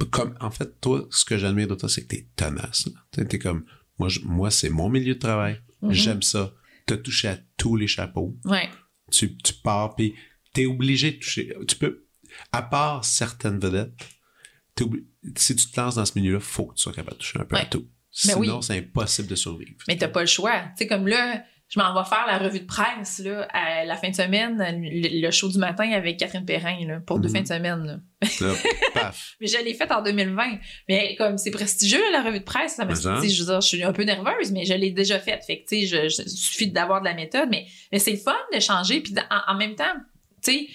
comme en fait, toi, ce que j'admire de toi, c'est que t'es tenace. T'es- comme moi, je- moi, c'est mon milieu de travail.
Mhm.
J'aime ça. T'as touché à tous les chapeaux.
Ouais.
Tu, tu pars, puis t'es obligé de toucher. Tu peux, à part certaines vedettes, si tu te lances dans ce milieu-là, faut que tu sois capable de toucher un peu à tout.
Ben
Sinon,
oui.
c'est impossible de survivre.
Mais t'as pas le choix. Tu sais, comme là, je m'en vais faire la revue de presse, là, à la fin de semaine, le, le show du matin avec Catherine Perrin, là, pour deux
Mhm.
fins de semaine, là.
Paf.
Mais je l'ai faite en 2020. Mais comme c'est prestigieux, la revue de presse, ça me, sais, je veux dire, je suis un peu nerveuse, mais je l'ai déjà faite. Fait que, tu sais, je, je- il suffit d'avoir de la méthode. Mais, mais c'est le fun de changer. Puis en, en même temps, tu sais,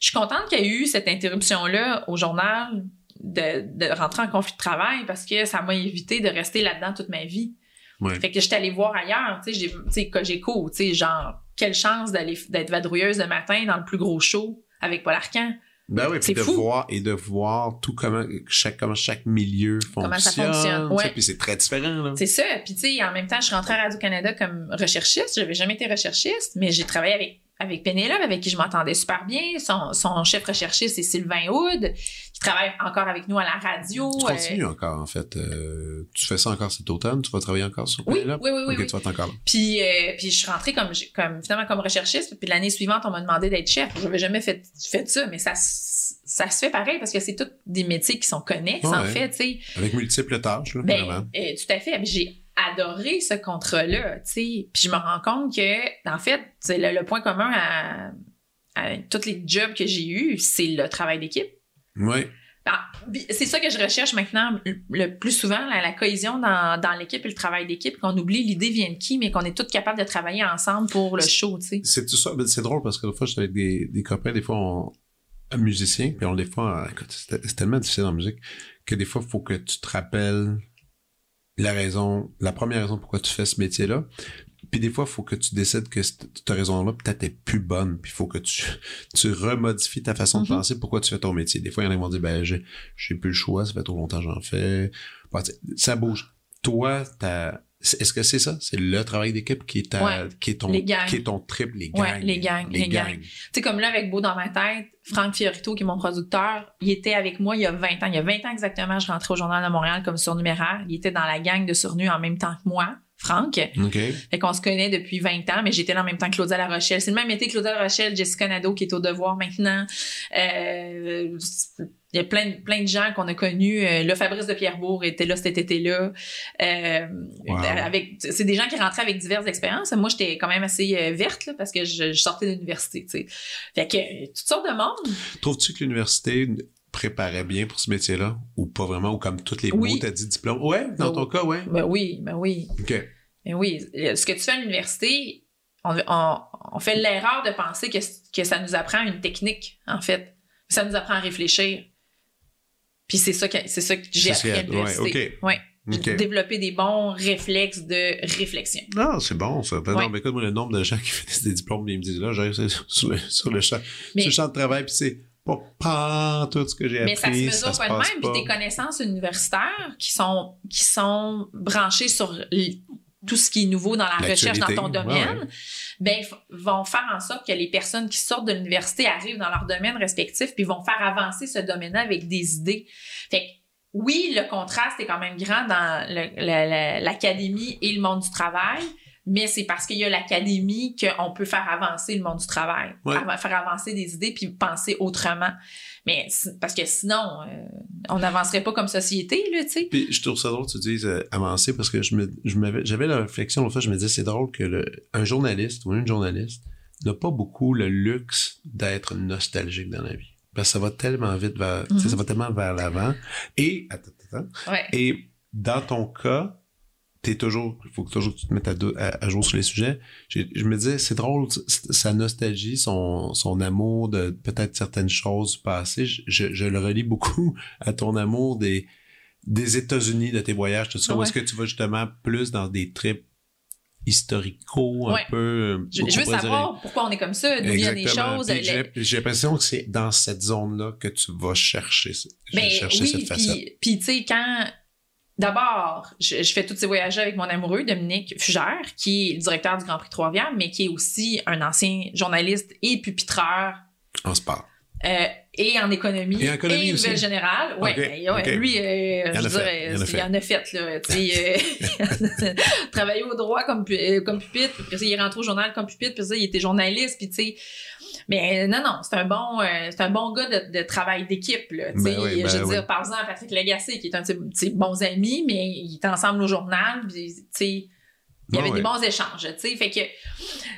je suis contente qu'il y ait eu cette interruption-là au journal de, de rentrer en conflit de travail parce que ça m'a évité de rester là-dedans toute ma vie.
Ouais.
Fait que j'étais allée voir ailleurs, tu sais, j'ai- Cogeco, tu sais, genre, quelle chance d'aller, d'être vadrouilleuse le matin dans le plus gros show avec Paul Arcan.
Ben oui, puis de
fou.
voir et de voir tout comment chaque comment chaque milieu fonctionne.
Comment ça fonctionne, ouais.
Puis c'est très différent là.
C'est ça. Puis, tu sais, en même temps, je suis rentrée à Radio-Canada comme recherchiste. J'avais jamais été recherchiste, mais j'ai travaillé avec, avec Pénélope, avec qui je m'entendais super bien. Son, son chef recherchiste, c'est Sylvain Houd, qui travaille encore avec nous à la radio.
Tu
Euh,
continues encore en fait. euh, tu fais ça encore cet automne? Tu vas travailler encore sur
oui, oui,
Penelope?
oui, oui,
tu vas encore là.
Puis, euh, puis je suis rentrée comme, comme, finalement, comme recherchiste. Puis l'année suivante, on m'a demandé d'être chef. J'avais jamais fait, fait ça, mais ça, ça se fait pareil parce que c'est tous des métiers qui sont connexes, en fait, tu sais.
Avec multiples tâches là,
Ben,
vraiment.
tout à fait. J'ai adoré ce contrat-là, tu sais. Puis je me rends compte que, en fait, c'est le, le point commun à, à tous les jobs que j'ai eus, c'est le travail d'équipe.
Oui.
Ah, C'est ça que je recherche maintenant le- plus souvent, la, la cohésion dans, dans l'équipe et le travail d'équipe, qu'on oublie l'idée vient de qui, mais qu'on est tous capables de travailler ensemble pour le show, tu sais.
C'est tout ça. C'est drôle parce que des fois, j'étais avec des, des copains, des fois, on, un musicien, puis on des fois, c'est tellement difficile en musique que des fois, il faut que tu te rappelles la raison, la première raison pourquoi tu fais ce métier-là. Puis des fois, il faut que tu décides que cette raison-là peut-être est plus bonne. Puis il faut que tu, tu remodifies ta façon de
Mhm.
penser pourquoi tu fais ton métier. Des fois, il y en a qui vont dire, ben, j'ai, j'ai plus le choix, ça fait trop longtemps que j'en fais. Bon, ça bouge. Toi, t'as, c'est- est-ce que c'est ça? C'est le travail d'équipe qui est ta,
Ouais.
qui est ton,
Les gangs.
qui est ton trip, les gangs.
Ouais, les gangs, les gangs. Tu sais, comme là, avec Beau dans ma tête, Franck Fiorito, qui est mon producteur, il était avec moi il y a 20 ans. Il y a 20 ans exactement, je rentrais au Journal de Montréal comme surnuméraire. Il était dans la gang de surnus en même temps que moi, Franck.
OK.
Fait qu'on se connaît depuis 20 ans, mais j'étais là en même temps que Claudia La Rochelle. C'est le même été que Claudia La Rochelle, Jessica Nadeau qui est au devoir maintenant. Euh, il y a plein, de- plein de gens qu'on a connus. Euh, là, Fabrice de Pierrebourg était là cet été-là. Euh,
Wow.
avec, c'est des gens qui rentraient avec diverses expériences. Moi, j'étais quand même assez verte là, parce que je, je sortais de l'université. Fait que toutes sortes de monde.
Trouves-tu que l'université préparait bien pour ce métier-là? Ou pas vraiment? Ou comme toutes les
Oui.
mots, t'as dit diplôme? Ouais, dans
Oh.
ton cas, ouais.
Ben oui, ben oui.
OK.
Mais oui, ce que tu fais à l'université, on, on- on fait l'erreur de penser que, que ça nous apprend une technique, en fait. Ça nous apprend à réfléchir. Puis c'est ça que, c'est ça que j'ai appris à l'université.
ouais,
Ouais.
OK.
Développer des bons réflexes de réflexion.
Ah, c'est bon, ça. Ben
Ouais.
non, mais écoute, moi, le nombre de gens qui finissent des diplômes, ils me disent, là, j'ai réussi sur le, sur le champ,
Mais-
sur le champ de travail, puis c'est pas, pas tout ce que j'ai
Mais ça se
appris,
mesure
se
pas de même. Puis tes connaissances universitaires qui sont, qui sont branchées sur tout ce qui est nouveau dans la recherche dans ton domaine,
ouais, ouais.
ben, vont faire en sorte que les personnes qui sortent de l'université arrivent dans leur domaine respectif puis vont faire avancer ce domaine-là avec des idées. Fait que, oui, le contraste est quand même grand dans l'académie et le monde du travail, mais c'est parce qu'il y a l'académie qu'on peut faire avancer le monde du travail,
Ouais.
faire avancer des idées puis penser autrement. Mais parce que sinon, euh, on n'avancerait pas comme société, là, tu sais.
Puis je trouve ça drôle que tu dises euh, avancer parce que je me, j'avais la réflexion l'autre fois, je me disais c'est drôle que le, un journaliste ou une journaliste n'a pas beaucoup le luxe d'être nostalgique dans la vie. Parce que ça va tellement vite vers, sais,
Mhm.
ça va tellement vers l'avant. Et, attends, attends,
Ouais.
et dans ton cas, t'es toujours, il faut que toujours que tu te mettes à, do- à- à jour sur les sujets. Je me disais, c'est drôle, sa nostalgie, son, son amour de peut-être certaines choses du passé, je, je, je le relie beaucoup à ton amour des, des États-Unis, de tes voyages, tout ça. Ou est-ce que tu vas justement plus dans des trips historicaux, un
Ouais.
peu... euh,
Je, je veux savoir pourquoi on est comme ça, d'où viennent les choses.
J'ai l'impression que c'est dans cette zone-là que tu vas chercher,
Ben
chercher
oui,
cette facette.
puis tu sais, quand... D'abord, je, je fais tous ces voyages avec mon amoureux, Dominique Fugère, qui est le directeur du Grand Prix Trois-Rivières, mais qui est aussi un ancien journaliste et pupitreur
En sport.
euh, et en économie
Et en économie aussi?
nouvelle générale.
Ok,
ben, ouais,
ok.
Lui, euh,
Il en
je dirais,
il en a
il en a fait, là. Tu sais, euh, travaillé au droit comme, euh, comme pupitre, puis il est rentré au journal comme pupitre, puis ça, il était journaliste, puis tu sais. Mais euh, non, non, c'est un bon, euh, c'est un bon gars de, de travail d'équipe,
Ben oui, ben
je veux
oui.
dire, par exemple, Patrick Lagacé, qui est un de ses- bons amis, mais ils étaient ensemble au journal, puis il y avait des bons échanges, tu sais. Fait que,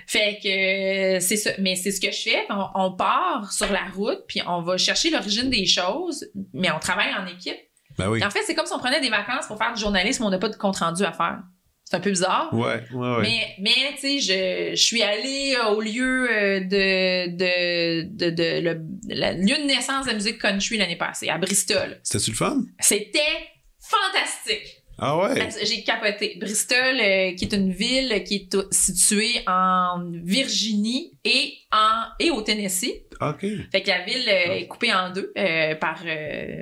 fait que euh, c'est ça. Mais c'est ce que je fais. On, on part sur la route, puis on va chercher l'origine des choses, mais on travaille en équipe.
Ben oui.
En fait, c'est comme si on prenait des vacances pour faire du journalisme, on n'a pas de compte rendu à faire. C'est un peu bizarre.
Ouais, ouais, ouais.
Mais, mais tu sais, je, je suis allée euh, au lieu euh, de, de, de, de- le, le lieu de naissance de la musique country l'année passée, à Bristol.
C'était-tu le fun?
C'était fantastique.
Ah ouais?
J'ai capoté. Bristol, euh, qui est une ville qui est située en Virginie et en et au Tennessee.
OK.
Fait que la ville euh, est coupée en deux euh, par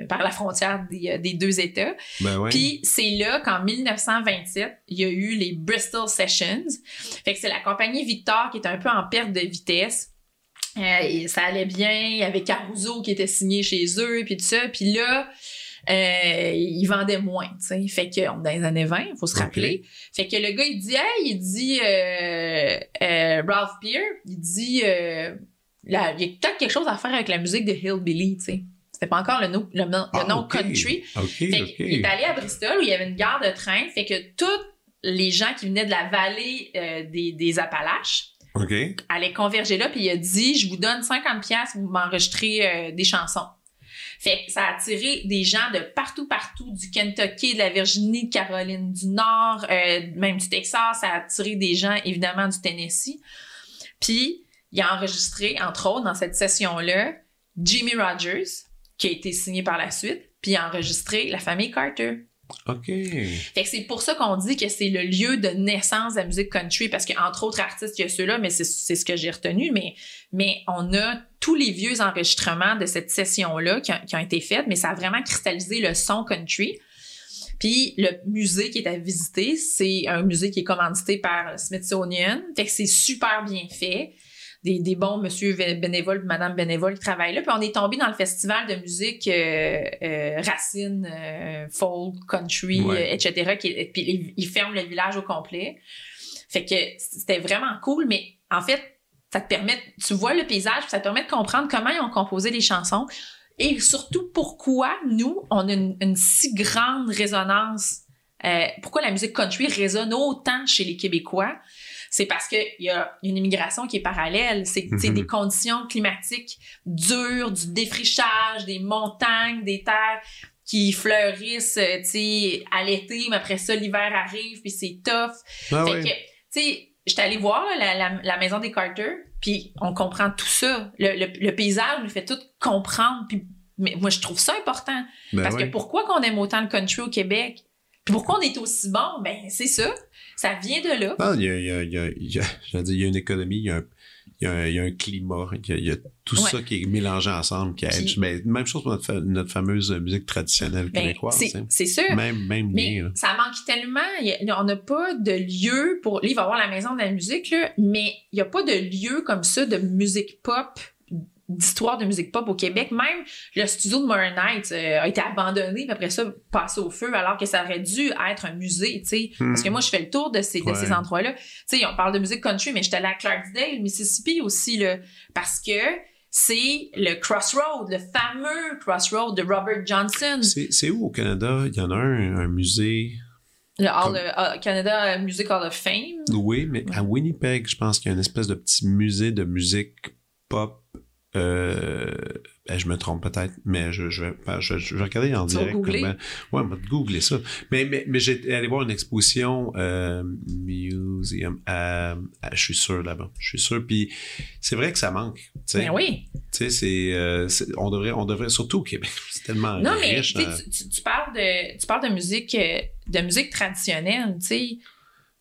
par la frontière des, des deux États.
Ben ouais.
Puis c'est là qu'en 1927, il y a eu les Bristol Sessions. Fait que c'est la compagnie Victor qui est un peu en perte de vitesse. Et ça allait bien, il y avait Caruso qui était signé chez eux, puis tout ça. Puis là, euh, ils vendaient moins, tu sais. Fait que, on dans les années 20, faut se rappeler. Fait que le gars, il dit, hey, il dit, euh, euh, Ralph Beer, il dit, là, il y a peut-être quelque chose à faire avec la musique de Hillbilly, tu sais. C'était pas encore le, nom- le, nom- le
Ah,
nom country. Fait qu'il est allé à Bristol où il y avait une gare de train. Fait que tous les gens qui venaient de la vallée euh, des, des Appalaches allaient converger là. Puis il a dit, je vous donne 50 pièces vous m'enregistrez euh, des chansons. Fait que ça a attiré des gens de partout, partout, du Kentucky, de la Virginie, de Caroline du Nord, euh, même du Texas. Ça a attiré des gens, évidemment, du Tennessee. Puis, il a enregistré, entre autres, dans cette session-là, Jimmy Rogers, qui a été signé par la suite, puis il a enregistré la famille Carter.
OK.
Fait que c'est pour ça qu'on dit que c'est le lieu de naissance de la musique country, parce qu'entre autres artistes, il y a ceux-là, mais c'est c'est ce que j'ai retenu, mais, mais on a tous les vieux enregistrements de cette session-là qui, ont- qui ont été faits, mais ça a vraiment cristallisé le son country. Puis le musée qui est à visiter, c'est un musée qui est commandité par Smithsonian. Fait que c'est super bien fait. Des, des bons monsieur bénévoles, madame bénévole qui travaillent là. Puis on est tombé dans le festival de musique euh, euh, racine, euh, folk, country,
Ouais.
euh, etc. Qui, puis ils, ils ferment le village au complet. Fait que c'était vraiment cool, mais en fait, ça te permet, tu vois le paysage, ça te permet de comprendre comment ils ont composé les chansons et surtout pourquoi nous, on a une, une si grande résonance. euh, pourquoi la musique country résonne autant chez les Québécois? C'est parce qu'il y a une immigration qui est parallèle. C'est
Mhm.
des conditions climatiques dures, du défrichage, des montagnes, des terres qui fleurissent euh, tu sais, à l'été, mais après ça, l'hiver arrive, puis c'est tough.
Ah
Fait que, tu sais, j'étais allée voir là, la, la, la maison des Carter, puis on comprend tout ça. Le, le, le paysage nous fait tout comprendre, puis mais moi, je trouve ça important.
Ben
parce que pourquoi qu'on aime autant le country au Québec? Puis pourquoi on est aussi bon? Ben, c'est ça. Ça vient de là.
Il y a, il y a, il y a, y a une économie, il y a un, il y a un, il y a un climat, il y a, il y a tout
Ouais.
ça qui est mélangé ensemble, qui aide.
Puis-
Mais même chose pour notre, fa- notre fameuse musique traditionnelle
Ben,
québécoise.
c'est
sais.
c'est sûr.
Même, même
Mais
là.
ça manque tellement. A- on n'a pas de lieu pour. Là, il va y avoir la maison de la musique, là, mais il n'y a pas de lieu comme ça de musique pop d'histoire de musique pop au Québec. Même le studio de Modern Night euh, a été abandonné, puis après ça, passé au feu, alors que ça aurait dû être un musée, tu sais.
Hmm.
Parce que moi, je fais le tour de ces, de ces endroits-là. Tu sais, on parle de musique country, mais j'étais allée à Clarksdale, Mississippi aussi, là. Parce que c'est le Crossroad, le fameux Crossroad de Robert Johnson.
C'est où au Canada? Il y en a un, un musée.
Le Hall
Comme-
of- euh, Canada Music Hall of Fame.
Oui, mais à Winnipeg, je pense qu'il y a une espèce de petit musée de musique pop. Euh, ben, je me trompe peut-être, mais je, je, vais, ben, je, je vais regarder en
Tu
direct.
googler?
comment- Ouais, on va googler ça. Mais, mais, mais j'étais allé voir une exposition euh, museum. euh, je suis sûr là-bas. Je suis sûr. Puis c'est vrai que ça manque. tu sais.
Ben oui.
Tu sais, c'est, euh, c'est- on devrait, on devrait surtout au Québec. C'est tellement
Non,
riche. hein.
tu, tu- parles de, tu parles de musique, de musique traditionnelle, tu sais.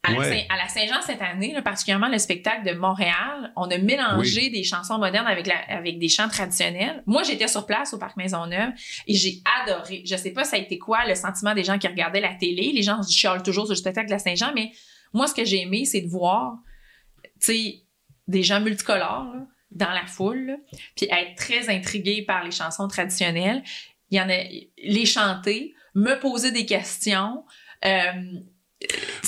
À la,
Ouais.
Saint-Jean cette année, là, particulièrement le spectacle de Montréal, on a mélangé des chansons modernes avec, la, avec des chants traditionnels. Moi, j'étais sur place au Parc Maisonneuve et j'ai adoré. Je sais pas ça a été quoi le sentiment des gens qui regardaient la télé? Les gens chialent toujours sur le spectacle de la Saint-Jean, mais moi, ce que j'ai aimé, c'est de voir, tu des gens multicolores là, dans la foule, là, puis être très intrigué par les chansons traditionnelles. Il y en a, les chanter, me poser des questions. Euh,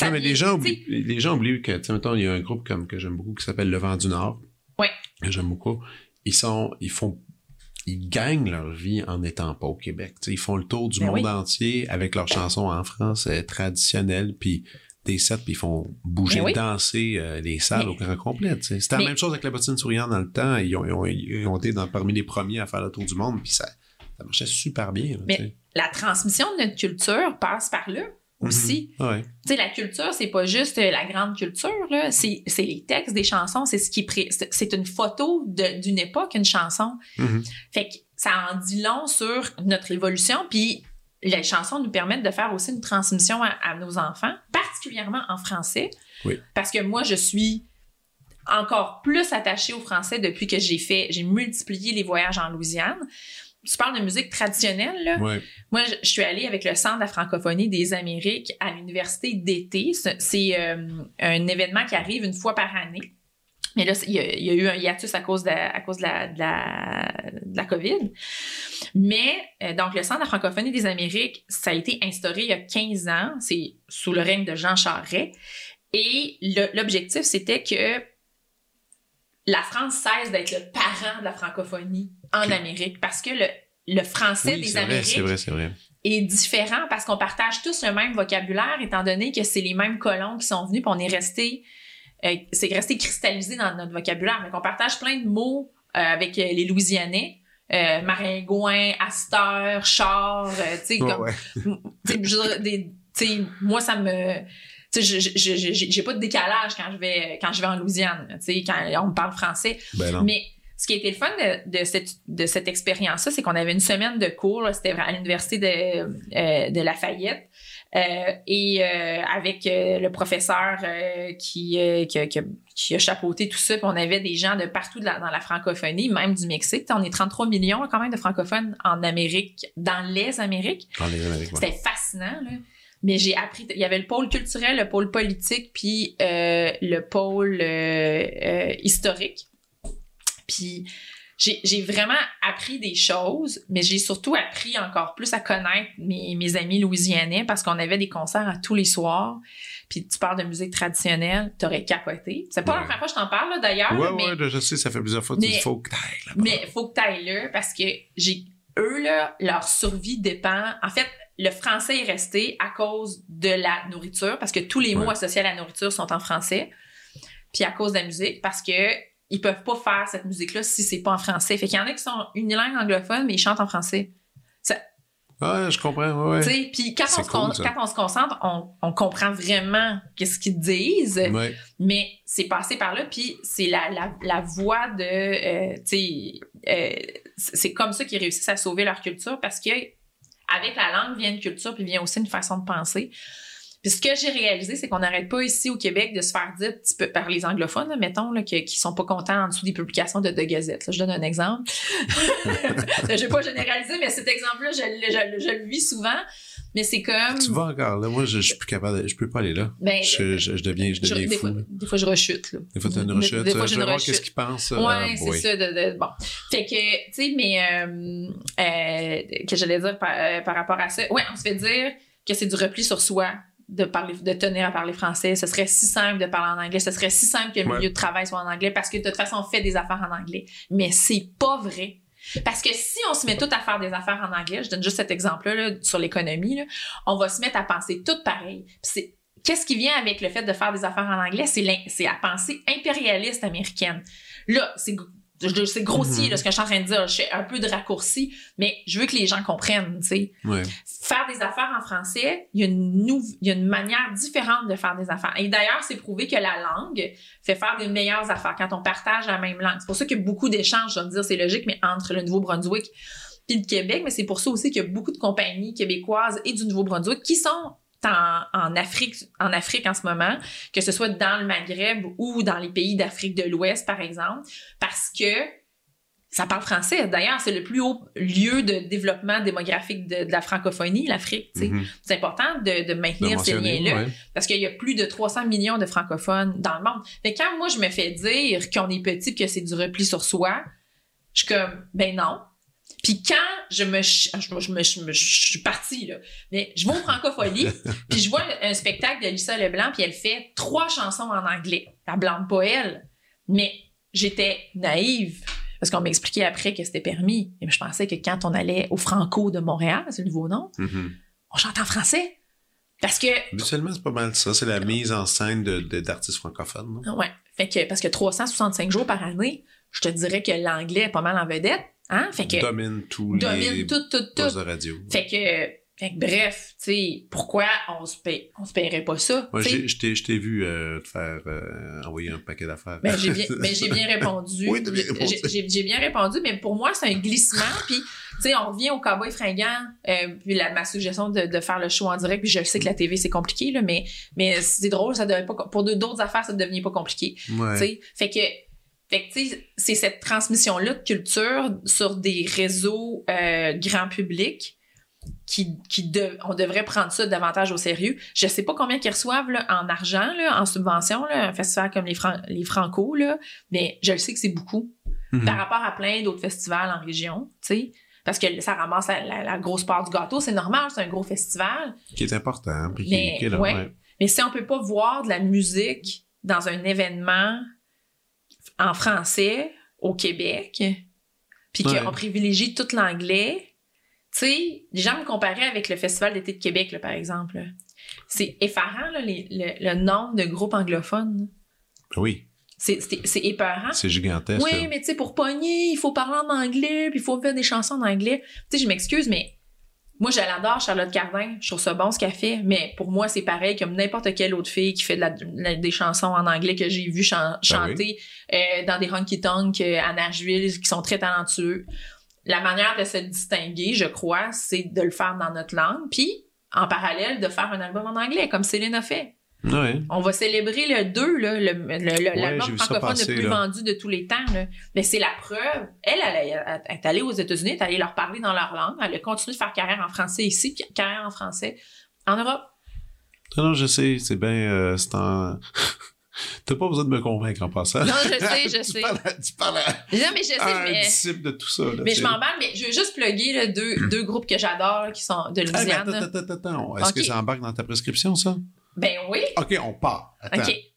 ça
Non, mais les gens, oublient, les gens oublient que, tu sais, mettons, il y a un groupe comme, que j'aime beaucoup qui s'appelle Le Vent du Nord.
Ouais.
Que j'aime beaucoup. Ils sont, ils font, ils gagnent leur vie en n'étant pas au Québec. Ils font le tour du
Ben
monde
oui.
entier avec leurs chansons en France euh, traditionnelles, puis des sets, puis ils font bouger,
Ben oui.
danser euh, les salles
Mais-
au grand complet. C'était la même chose avec la bottine souriante dans le temps. Ils ont, ils ont, ils ont été dans, parmi les premiers à faire le tour du monde, puis ça, ça marchait super bien. là,
Mais- la transmission de notre culture passe par là aussi.
Mhm. Ouais.
Tu sais, la culture, c'est pas juste euh, la grande culture, là. C'est, les textes des chansons, c'est ce qui c'est une photo d'une époque, une chanson.
Mhm.
Fait que ça en dit long sur notre évolution, puis les chansons nous permettent de faire aussi une transmission à, à nos enfants, particulièrement en français.
Oui.
Parce que moi, je suis encore plus attachée au français depuis que j'ai fait, j'ai multiplié les voyages en Louisiane. Tu parles de musique traditionnelle, là.
Ouais.
Moi, je, suis allée avec le Centre de la francophonie des Amériques à l'université d'été. C'est- euh, un événement qui arrive une fois par année. Mais là, il y, a, il y a eu un hiatus à cause de, à cause de la, de la, de la COVID. Mais, euh, donc, le Centre de la francophonie des Amériques, ça a été instauré il y a 15 ans. C'est sous le règne de Jean Charest. Et l'objectif, c'était que la France cesse d'être le parent de la francophonie en. Amérique parce que le, le français
Oui,
des Amériques
vrai, vrai.
est différent parce qu'on partage tous le même vocabulaire, étant donné que c'est les mêmes colons qui sont venus, puis on est resté, euh, c'est resté cristallisé dans notre vocabulaire, mais qu'on partage plein de mots euh, avec euh, les Louisianais. Euh, maringouin, asteur, char, tu sais, comme,
ouais.
des- moi, ça me, tu sais, j'ai pas de décalage quand je vais, quand je vais en Louisiane, tu sais, quand on me parle français.
Ben non.
Mais ce qui a été le fun de, de cette, de cette expérience-là, c'est qu'on avait une semaine de cours. C'était à l'université de, euh, de Lafayette. Euh, et euh, avec le professeur qui, qui, a- qui chapeauté tout ça, puis on avait des gens de partout de la- dans la francophonie, même du Mexique. On est 33 millions quand même de francophones en Amérique, dans les Amériques.
Dans les Amériques, ouais.
C'était fascinant, là. Mais j'ai appris, il y avait le pôle culturel, le pôle politique, puis euh, le pôle euh, euh, historique. Puis j'ai j'ai vraiment appris des choses, mais j'ai surtout appris encore plus à connaître mes, mes amis louisianais parce qu'on avait des concerts à tous les soirs. Puis tu parles de musique traditionnelle, t'aurais capoté. C'est pas la première fois que je t'en parle, là, d'ailleurs,
Ouais,
mais
ouais, je sais, ça fait plusieurs fois que tu
Mais-
dis, faut que t'ailles là-bas.
mais faut que tu ailles là parce que j'ai eux là, leur survie dépend. En fait, le français est resté à cause de la nourriture parce que tous les mots associés à la nourriture sont en français. Puis à cause de la musique parce que ils peuvent pas faire cette musique là si c'est pas en français. Fait qu'il y en a qui sont unilingues anglophones mais ils chantent en français.
Ouais, je comprends, ouais,
puis quand, on se
cool,
con-
ça.
quand on se concentre, on, on comprend vraiment qu'est-ce qu'ils disent.
Ouais.
Mais c'est passé par là, puis c'est la, la, la voie de... euh, tu sais, euh, c'est comme ça qu'ils réussissent à sauver leur culture parce que avec la langue vient une culture, puis vient aussi une façon de penser. Puis ce que j'ai réalisé, c'est qu'on n'arrête pas ici au Québec de se faire dire petit peu par les anglophones, là, mettons, là, qui, qui sont pas contents en dessous des publications de, de Gazette. Là. Je donne un exemple. je vais pas généraliser, mais cet exemple-là, je, le- je je le vis souvent. Mais c'est comme.
Tu vas encore là. Moi, je, je suis plus capable. de- je peux pas aller là.
Ben,
je, je, je deviens, je deviens
des,
fou.
fois, des fois, je rechute. Là.
Des fois, t'as une
Des-
rechute.
des fois,
je
une
vais voir qu'est-ce qu'ils pensent.
Ouais,
Ah,
c'est ça. De, de- bon. Fait que, tu sais, mais euh, euh, que j'allais dire par, euh, par rapport à ça. Ouais, on se fait dire que c'est du repli sur soi de parler, de tenir à parler français. Ce serait si simple de parler en anglais. Ce serait si simple que le
Ouais.
milieu de travail soit en anglais parce que de toute façon, on fait des affaires en anglais. Mais c'est pas vrai. Parce que si on se met tout à faire des affaires en anglais, je donne juste cet exemple-là là, sur l'économie, on va se mettre à penser tout pareil. C'est Qu'est-ce qui vient avec le fait de faire des affaires en anglais? C'est la pensée impérialiste américaine. Là, c'est c'est grossier,
Mhm.
là, ce que je suis en train de dire. Je fais un peu de raccourci, mais je veux que les gens comprennent, tu sais.
Ouais.
Faire des affaires en français, il y, a une il y a une manière différente de faire des affaires. Et d'ailleurs, c'est prouvé que la langue fait faire des meilleures affaires quand on partage la même langue. C'est pour ça qu'il y a beaucoup d'échanges, je vais me dire, c'est logique, mais entre le Nouveau-Brunswick puis le Québec, mais c'est pour ça aussi qu'il y a beaucoup de compagnies québécoises et du Nouveau-Brunswick qui sont en, en Afrique en Afrique en ce moment, que ce soit dans le Maghreb ou dans les pays d'Afrique de l'Ouest, par exemple, parce que ça parle français. D'ailleurs, c'est le plus haut lieu de développement démographique de, de la francophonie, l'Afrique.
Mhm.
C'est important de, de
De
maintenir ces liens-là
ouais.
parce qu'il y a plus de 300 millions de francophones dans le monde. Que quand moi, je me fais dire qu'on est petit et que c'est du repli sur soi, je suis comme, ben non. Puis quand je me, ch- je, je, me- je, me- je suis partie, là, mais je vais au francophonie, puis je vois un spectacle de Lisa Leblanc, puis elle fait trois chansons en anglais. La blâme pas elle, mais j'étais naïve. Parce qu'on m'expliquait après que c'était permis. Et je pensais que quand on allait au Franco de Montréal, c'est le nouveau nom,
Mhm.
on chante en français. Parce que
Habituellement, c'est pas mal ça. C'est la mise en scène de, de- d'artistes francophones. non?
Ouais. Fait que, parce que 365 jours par année, je te dirais que l'anglais est pas mal en vedette. Hein? Fait que,
Domine tous les
domine tout, tout,
postes
tout.
de radio.
Fait que, fait que bref, tu sais, pourquoi on se paye, on se paierait pas ça?
Moi, je t'ai, vu euh, te faire euh, envoyer un paquet d'affaires.
Ben, j'ai bien, ben, bien répondu.
Oui, t'as bien répondu.
J'ai- bien répondu, mais pour moi, c'est un glissement. Puis, tu sais, on revient au cowboy fringant. Euh, puis la, ma suggestion de, de faire le show en direct. Puis je sais que la TV, c'est compliqué, là, mais, mais c'est drôle, ça devait pas, pour d'autres affaires, ça ne devient pas compliqué.
Ouais.
Tu sais, Fait que, fait que, tu sais, c'est cette transmission-là de culture sur des réseaux euh, grand public qui, qui de- on devrait prendre ça davantage au sérieux. Je sais pas combien qu'ils reçoivent là, en argent, là, en subvention, là, un festival comme les, Fran- les Franco, là, mais je le sais que c'est beaucoup
Mhm.
par rapport à plein d'autres festivals en région, tu sais. Parce que ça ramasse la, la- la grosse part du gâteau, c'est normal, c'est un gros festival.
Qui est important. Puis qui,
Mais,
qui est là,
ouais.
ouais.
Mais si on peut pas voir de la musique dans un événement en français au Québec, puis
Ouais.
qu'on privilégie tout l'anglais, tu sais, les gens me comparaient avec le Festival d'été de Québec, là, par exemple. C'est effarant, là, les- le, le nombre de groupes anglophones.
Oui,
C'est épeurant.
c'est gigantesque.
Oui,
là.
mais tu sais, pour pogner, il faut parler en anglais, puis il faut faire des chansons en anglais. Tu sais, je m'excuse, mais moi, je l'adore, Charlotte Cardin. Je trouve ça bon ce qu'elle fait, mais pour moi, c'est pareil comme n'importe quelle autre fille qui fait de la- de la- des chansons en anglais que j'ai vu chan- chanter euh, dans des honky tonk euh, à Nashville, qui sont très talentueux. La manière de se distinguer, je crois, c'est de le faire dans notre langue, puis en parallèle, de faire un album en anglais, comme Céline a fait. On va célébrer le 2, là, le, le- le- francophone
passer,
le plus
là.
vendu de tous les temps. Là. Mais c'est la preuve. Elle, elle, elle, elle est allée aux États-Unis, elle est allée leur parler dans leur langue. Elle a continué de faire carrière en français ici, puis carrière en français en Europe.
Non, non, je sais, c'est bien. euh, c'est en. T'as pas besoin de me convaincre en passant.
Non, je sais, je
tu
sais.
Parles à, tu parles à,
Non, mais je sais,
à un
mais,
disciple de tout ça. Là,
mais je m'emballe, mais je veux juste plugger là, deux, deux groupes que j'adore qui sont de Louisiane.
attends, attends, attends, attends. Est-ce que ça embarque dans ta prescription, ça?
Ben oui.
OK, on part. Attends.
OK.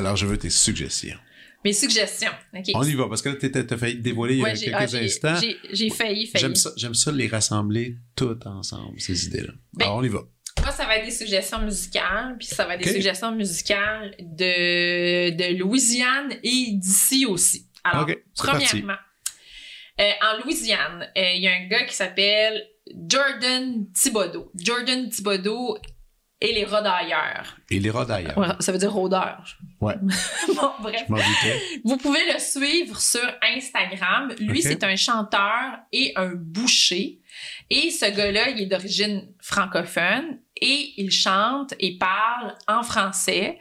Alors, je veux tes suggestions.
Mes suggestions. OK.
On y va, parce que là, t'étais- t'as failli te dévoiler il y a quelques
ah,
instants.
j'ai- failli, failli.
J'aime ça, les rassembler toutes ensemble, ces idées-là.
Ben,
Alors, on y va.
Moi, ça va être des suggestions musicales, puis ça va être des suggestions musicales de, de Louisiane et d'ici aussi. Alors, premièrement, euh, en Louisiane, euh, il y a un gars qui s'appelle Jordan Thibodeau. Jordan Thibodeau et les rôdailleurs.
Et les rats d'ailleurs.
Ouais, ça veut dire rôdeur.
Ouais.
bon, bref.
Je.
Vous pouvez le suivre sur Instagram. Lui, c'est un chanteur et un boucher. Et ce gars-là, il est d'origine francophone et il chante et parle en français.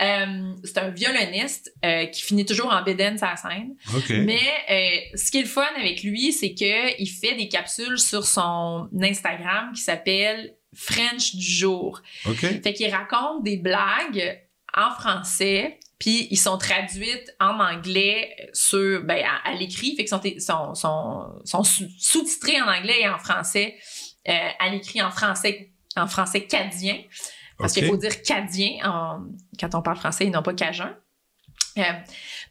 Euh, c'est un violoniste euh, qui finit toujours en bédaine sa scène.
OK.
Mais euh, ce qui est le fun avec lui, c'est que il fait des capsules sur son Instagram qui s'appelle French du jour.
OK.
Fait qu'il raconte des blagues en français, puis ils sont traduites en anglais sur ben, à, à l'écrit, fait qu'ils sont, sont, sont, sont sous- sous-titrés en anglais et en français, euh, à l'écrit en français, en français cadien, parce qu'il faut dire cadien en- quand on parle français et non pas cajun. Euh,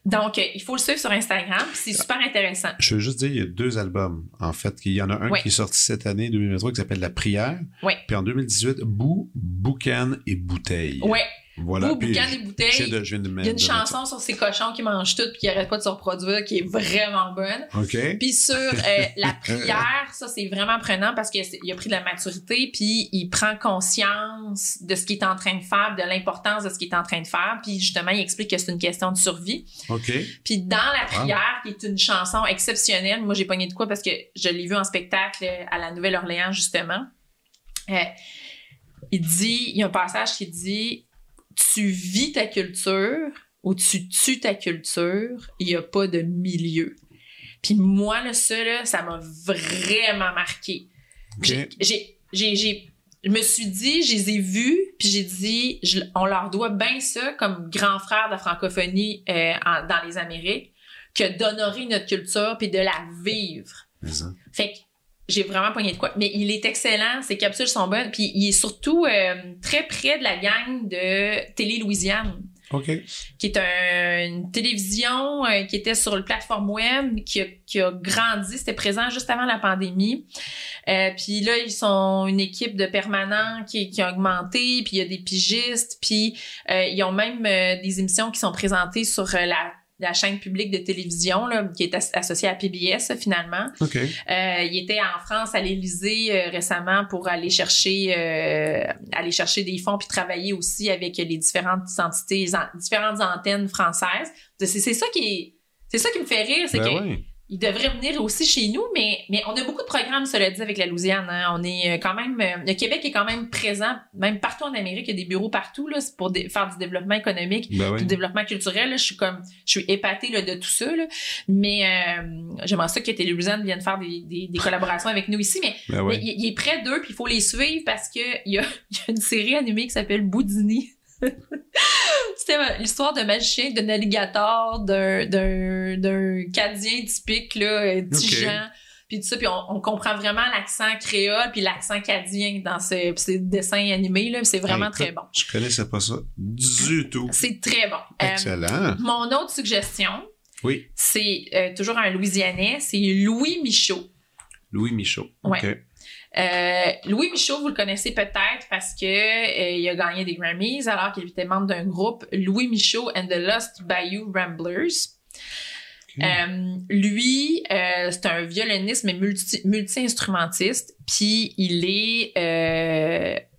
donc, euh, il faut le suivre sur Instagram, c'est super intéressant.
Je veux juste dire, il y a deux albums, en fait. Il y en a un qui est sorti cette année, 2023, qui s'appelle La Prière.
Ouais.
Puis en 2018, Bou, Boucan et Bouteille.
Ouais,
Voilà.
boucan
je
bouteilles.
viens de, je viens de
Il y a une chanson sur ces cochons qui mangent tout puis qui arrêtent pas de se reproduire qui est vraiment bonne.
OK.
Puis sur euh, la prière, ça c'est vraiment prenant parce qu'il a pris de la maturité puis il prend conscience de ce qu'il est en train de faire, de l'importance de ce qu'il est en train de faire. Puis justement, il explique que c'est une question de survie.
OK.
Puis dans la
Wow.
prière, qui est une chanson exceptionnelle, moi j'ai pogné de quoi parce que je l'ai vu en spectacle à la Nouvelle-Orléans justement. Euh, il dit, il y a un passage qui dit Tu vis ta culture ou tu tues ta culture, il n'y a pas de milieu. Puis moi, là, ça, là, ça m'a vraiment marqué. J'ai- J'ai, j'ai, je me suis dit, je les ai vus, puis j'ai dit, je- on leur doit bien ça comme grand frère de la francophonie euh, en- dans les Amériques, que d'honorer notre culture puis de la vivre. Fait que j'ai vraiment pogné de quoi. Mais il est excellent, ses capsules sont bonnes, puis il est surtout euh, très près de la gang de Télé Louisiane
OK.
qui est un- une télévision euh, qui était sur le plateforme web, qui a, qui a grandi, c'était présent juste avant la pandémie. Euh, puis là, ils sont une équipe de permanents qui, qui a augmenté, puis il y a des pigistes, puis euh, ils ont même euh, des émissions qui sont présentées sur euh, la la chaîne publique de télévision là, qui est as- associée à PBS finalement. Euh, il était en France à l'Élysée euh, récemment pour aller chercher euh, aller chercher des fonds puis travailler aussi avec les différentes entités, les an- différentes antennes françaises. C'est ça qui est c'est ça qui me fait rire, c'est
Ben
que. Il devrait venir aussi chez nous, mais, mais on a beaucoup de programmes, cela dit, avec la Louisiane. hein. On est euh, quand même. euh, le Québec est quand même présent, même partout en Amérique, il y a des bureaux partout là, pour faire du développement économique
Ben
du développement culturel. là. je suis comme, je suis épatée là, de tout ça. là. Mais euh, j'aimerais ça que Télé-Louisiane vienne faire des, des, des collaborations avec nous ici. Mais,
Ben
mais il, il est près d'eux, puis il faut les suivre parce que il y a, il y a une série animée qui s'appelle Boudini. C'était l'histoire d'un magicien, d'un alligator, d'un, cadien typique, là, euh, tigeant. Puis tout ça, puis on, on comprend vraiment l'accent créole puis l'accent cadien dans ces dessins animés, là. C'est vraiment
Hey,
très bon.
Je connaissais pas ça du tout.
C'est très bon. Euh,
Excellent.
mon autre suggestion,
Oui.
c'est euh, toujours un Louisianais, c'est Louis Michaud.
Louis Michaud.
Ouais.
OK.
Euh, Louis Michaud, vous le connaissez peut-être parce que euh, il a gagné des Grammys alors qu'il était membre d'un groupe Louis Michaud and the Lost Bayou Ramblers. Euh, lui, c'est un violoniste mais multi- multi-instrumentiste, puis il est,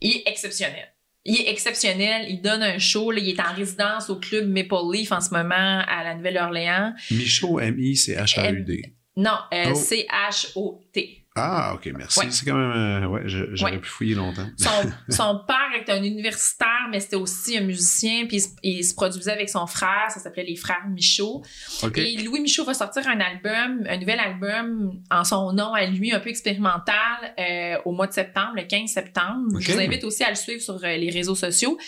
il est exceptionnel. Il est exceptionnel, il donne un show, là, il est en résidence au club Maple Leaf en ce moment à la Nouvelle-Orléans.
Michaud, M-I-C-H-A-U-D.
Non, euh,
Oh.
C-H-O-T.
Ah, OK, merci.
Ouais.
C'est quand même... euh, ouais, j'aurais
Ouais.
pu fouiller longtemps.
Son, son père était un universitaire, mais c'était aussi un musicien, puis il, se- il se produisait avec son frère, ça s'appelait les frères Michaud.
OK.
Et Louis Michaud va sortir un album, un nouvel album en son nom à lui, un peu expérimental, euh, au mois de septembre, le 15 septembre. Je vous invite aussi à le suivre sur euh, les réseaux sociaux.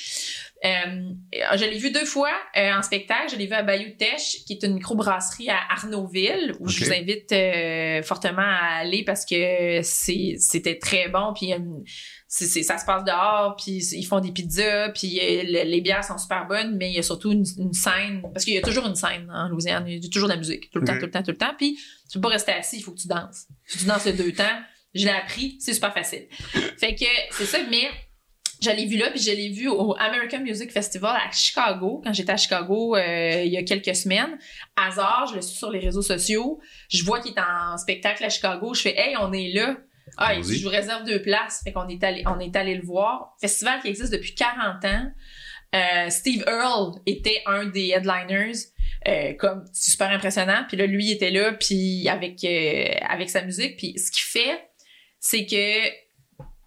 Euh, je l'ai vu deux fois euh, en spectacle. Je l'ai vu à Bayou Teche, qui est une microbrasserie à Arnaudville, où je vous invite euh, fortement à aller parce que c'était très bon. Puis il y a une- c'est, c'est- ça se passe dehors, puis ils font des pizzas, puis euh, le- les bières sont super bonnes, mais il y a surtout une, une scène, parce qu'il y a toujours une scène en Louisiane, il y a toujours de la musique, tout le temps, tout le temps, tout le temps, puis tu peux pas rester assis, il faut que tu danses. Si tu danses les deux temps, je l'ai appris, c'est super facile. Fait que c'est ça, mais je l'ai vu là, puis je l'ai vu au American Music Festival à Chicago, quand j'étais à Chicago euh, il y a quelques semaines. Hasard, je le suis sur les réseaux sociaux, je vois qu'il est en spectacle à Chicago, je fais « Hey, on est là! » Ah, je vous réserve deux places. Fait qu'on est allé, on est allé le voir. Festival qui existe depuis 40 ans. Euh, Steve Earle était un des headliners. Euh, comme c'est super impressionnant. Puis là, lui il était là, puis avec euh, avec sa musique. Puis ce qu'il fait, c'est que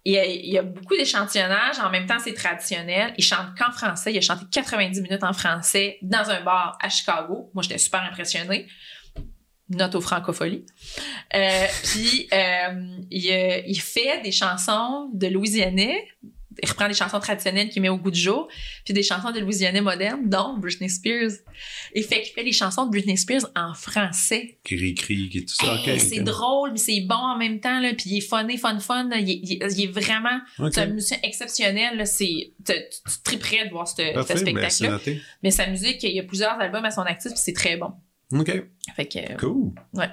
il y, a, beaucoup d'échantillonnage. En même temps, c'est traditionnel. Il chante qu'en français. Il a chanté 90 minutes en français dans un bar à Chicago. Moi, j'étais super impressionnée. Note aux francopholies. Euh, puis euh, il, euh, il fait des chansons de Louisianais. Il reprend des chansons traditionnelles qu'il met au goût du jour, puis des chansons de Louisianais modernes, dont Britney Spears. Il fait qu'il fait les chansons de Britney Spears en français.
Qui réécrit, qui tout ça.
Hey, c'est drôle, mais c'est bon en même temps, là, puis il est funné, fun, fun. là. Il, est- il est- il est vraiment...
Ok.
C'est un musicien exceptionnel. là. C'est, tu, triperais de voir ce,
Parfait, ben,
spectacle-là. mais sa musique, il y a plusieurs albums à son actif, puis c'est très bon.
OK.
Fait que...
Cool.
Ouais.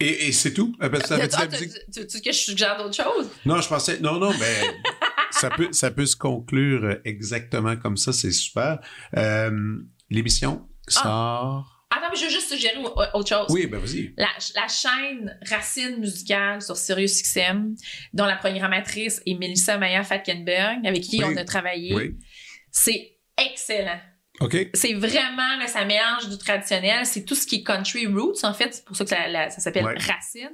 Et, et c'est tout? Ça
Ah,
veut dire la
tu,
musique?
tu- tu veux que je suggère d'autres choses?
Non, je pensais. Non, non, mais ça peut, ça peut se conclure exactement comme ça. C'est super. Euh, L'émission sort.
Attends, mais je veux juste suggérer au- autre chose.
Oui, ben vas-y.
La, la chaîne Racine musicale sur SiriusXM, dont la programmatrice est Melissa Maya Fatkenberg, avec qui
Oui.
on a travaillé.
Oui.
C'est excellent.
OK.
C'est vraiment, là, ça mélange du traditionnel. C'est tout ce qui est country roots, en fait. C'est pour ça que ça, la- ça s'appelle
Ouais.
Racine.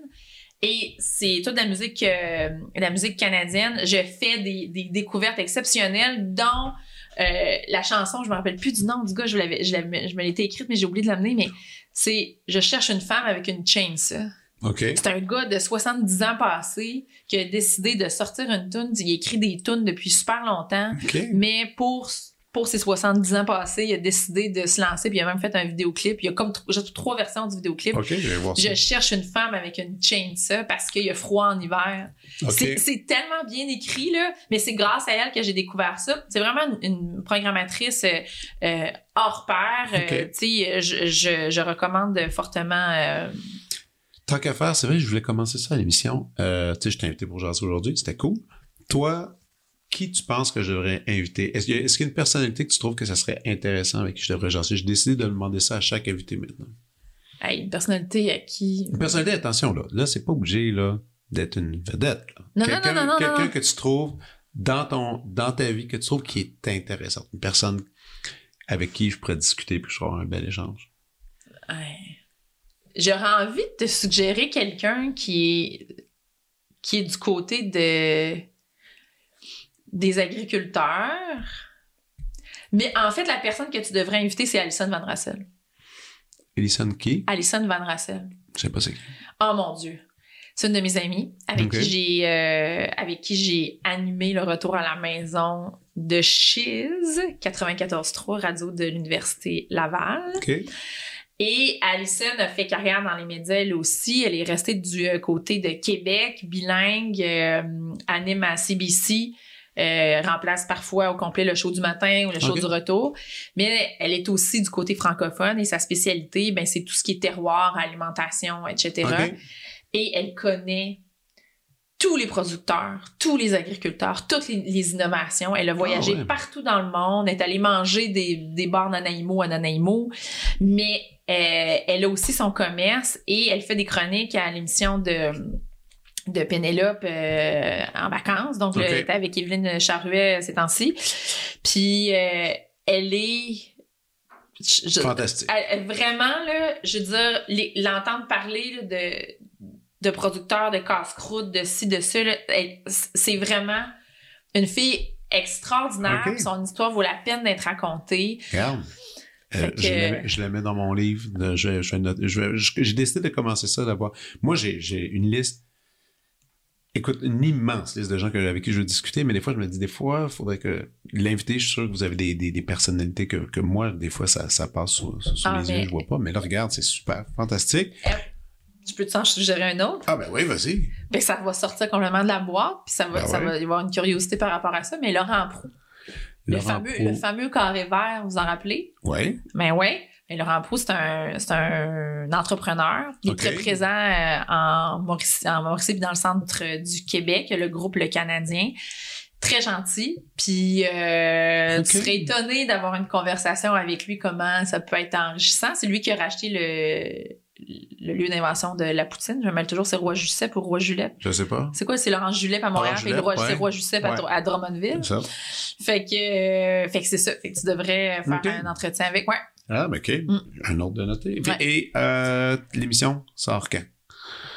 Et c'est toute la musique, euh, la musique canadienne. Je fais des, des découvertes exceptionnelles, dont euh, la chanson, je me rappelle plus du nom du gars, je, l'avais, je, je me l'étais écrite, mais j'ai oublié de l'amener, mais c'est Je cherche une femme avec une chainsaw.
OK.
C'est un gars de 70 ans passé qui a décidé de sortir une tune. Il écrit des tunes depuis super longtemps.
OK.
Mais pour, pour ses 70 ans passés, il a décidé de se lancer, puis il a même fait un vidéoclip. Il y a comme j'ai trois versions du vidéoclip.
OK, je vais voir ça.
Je cherche une femme avec une chainsaw parce qu'il y a froid en hiver.
OK.
C'est, tellement bien écrit, là, mais c'est grâce à elle que j'ai découvert ça. C'est vraiment une, une programmatrice euh, euh, hors pair. Euh,
OK.
tu sais, je, je, je recommande fortement. euh,
Tant qu'à faire, c'est vrai, je voulais commencer ça à l'émission. Euh, tu sais, je t'ai invité pour jaser aujourd'hui, c'était cool. Toi, qui tu penses que je devrais inviter? Est-ce qu'il y, a- y une personnalité que tu trouves que ça serait intéressant avec qui je devrais jaser? J'ai décidé de demander ça à chaque invité maintenant.
hey, une personnalité à qui?
Une personnalité, attention, là. Là, c'est pas obligé, là, d'être une vedette. là.
Non, non,
Quelqu'un-
non, non, non,
Quelqu'un que tu trouves dans ton, dans ta vie, que tu trouves qui est intéressante. Une personne avec qui je pourrais discuter puis je pourrais avoir un bel échange.
Ouais. J'aurais envie de te suggérer quelqu'un qui est, qui est du côté de, des agriculteurs. Mais en fait, la personne que tu devrais inviter, c'est Alison Van Rassel.
Elison qui?
Alison Van Rassel.
Je sais pas c'est qui.
Oh mon Dieu. C'est une de mes amies avec qui j'ai euh, avec qui j'ai animé le retour à la maison de Chiz 94.3 radio de l'université Laval. Et Alison a fait carrière dans les médias elle aussi. Elle est restée du euh, côté de Québec, bilingue, euh, anime à CBC, euh, remplace parfois au complet le show du matin ou le show du retour. Mais elle est aussi du côté francophone et sa spécialité, ben, c'est tout ce qui est terroir, alimentation, etc. Et elle connaît tous les producteurs, tous les agriculteurs, toutes les, les innovations. Elle a voyagé
Ah ouais.
partout dans le monde. Elle est allée manger des, des bars Nanaimo à Nanaimo. Mais euh, elle a aussi son commerce et elle fait des chroniques à l'émission de de Pénélope euh, en vacances. Donc, elle était avec Evelyne Charruet ces temps-ci. Puis, euh, elle est... je- je-
Fantastique.
elle- vraiment, là, je veux dire, l'entendre parler là, de, de producteurs, de casse-croûte, de ci, de ça, c'est vraiment une fille extraordinaire. Son histoire vaut la peine d'être racontée.
Regarde. Euh,
que-
je, la mets, je la mets dans mon livre. de- je, J'ai décidé de commencer ça d'avoir. Moi, j'ai j'ai une liste. Écoute, une immense liste de gens que, avec qui je veux discuter, mais des fois, je me dis, des fois, il faudrait que l'invité, je suis sûr que vous avez des, des, des personnalités que, que moi, des fois, ça, ça passe sous, sous
Ah,
les
mais-
yeux, je vois pas. Mais là, regarde, c'est super, fantastique.
Euh, Je peux t'en suggérer un autre?
Ah ben oui, vas-y.
Ben, ça va sortir complètement de la boîte, puis ça va,
Ben
ça
ouais.
va y avoir une curiosité par rapport à ça. Mais Laurent Prou, le,
Laurent
fameux,
Proulx.
le fameux carré vert, vous en rappelez?
Ouais.
Ben ouais. Et Laurent Prou, c'est un, c'est un entrepreneur. Il est très présent euh, en Mauricie, en Mauricie puis dans le centre du Québec, le groupe Le Canadien. Très gentil. Puis euh, tu serais étonné d'avoir une conversation avec lui, comment ça peut être enrichissant. C'est lui qui a racheté le, le lieu d'invention de la poutine. Je me mêle toujours, c'est Roi Giuseppe ou Roi Julep.
Je sais pas.
C'est quoi? C'est Laurent Julep à Montréal, puis Roi, c'est. Roi Giuseppe à,
Ouais.
à Drummondville.
Ça.
Fait que, euh, fait que c'est ça. Fait que tu devrais faire un entretien avec. Ouais.
Ah, ben OK.
Mm.
Un autre de noter.
Ouais.
Et euh, l'émission sort quand?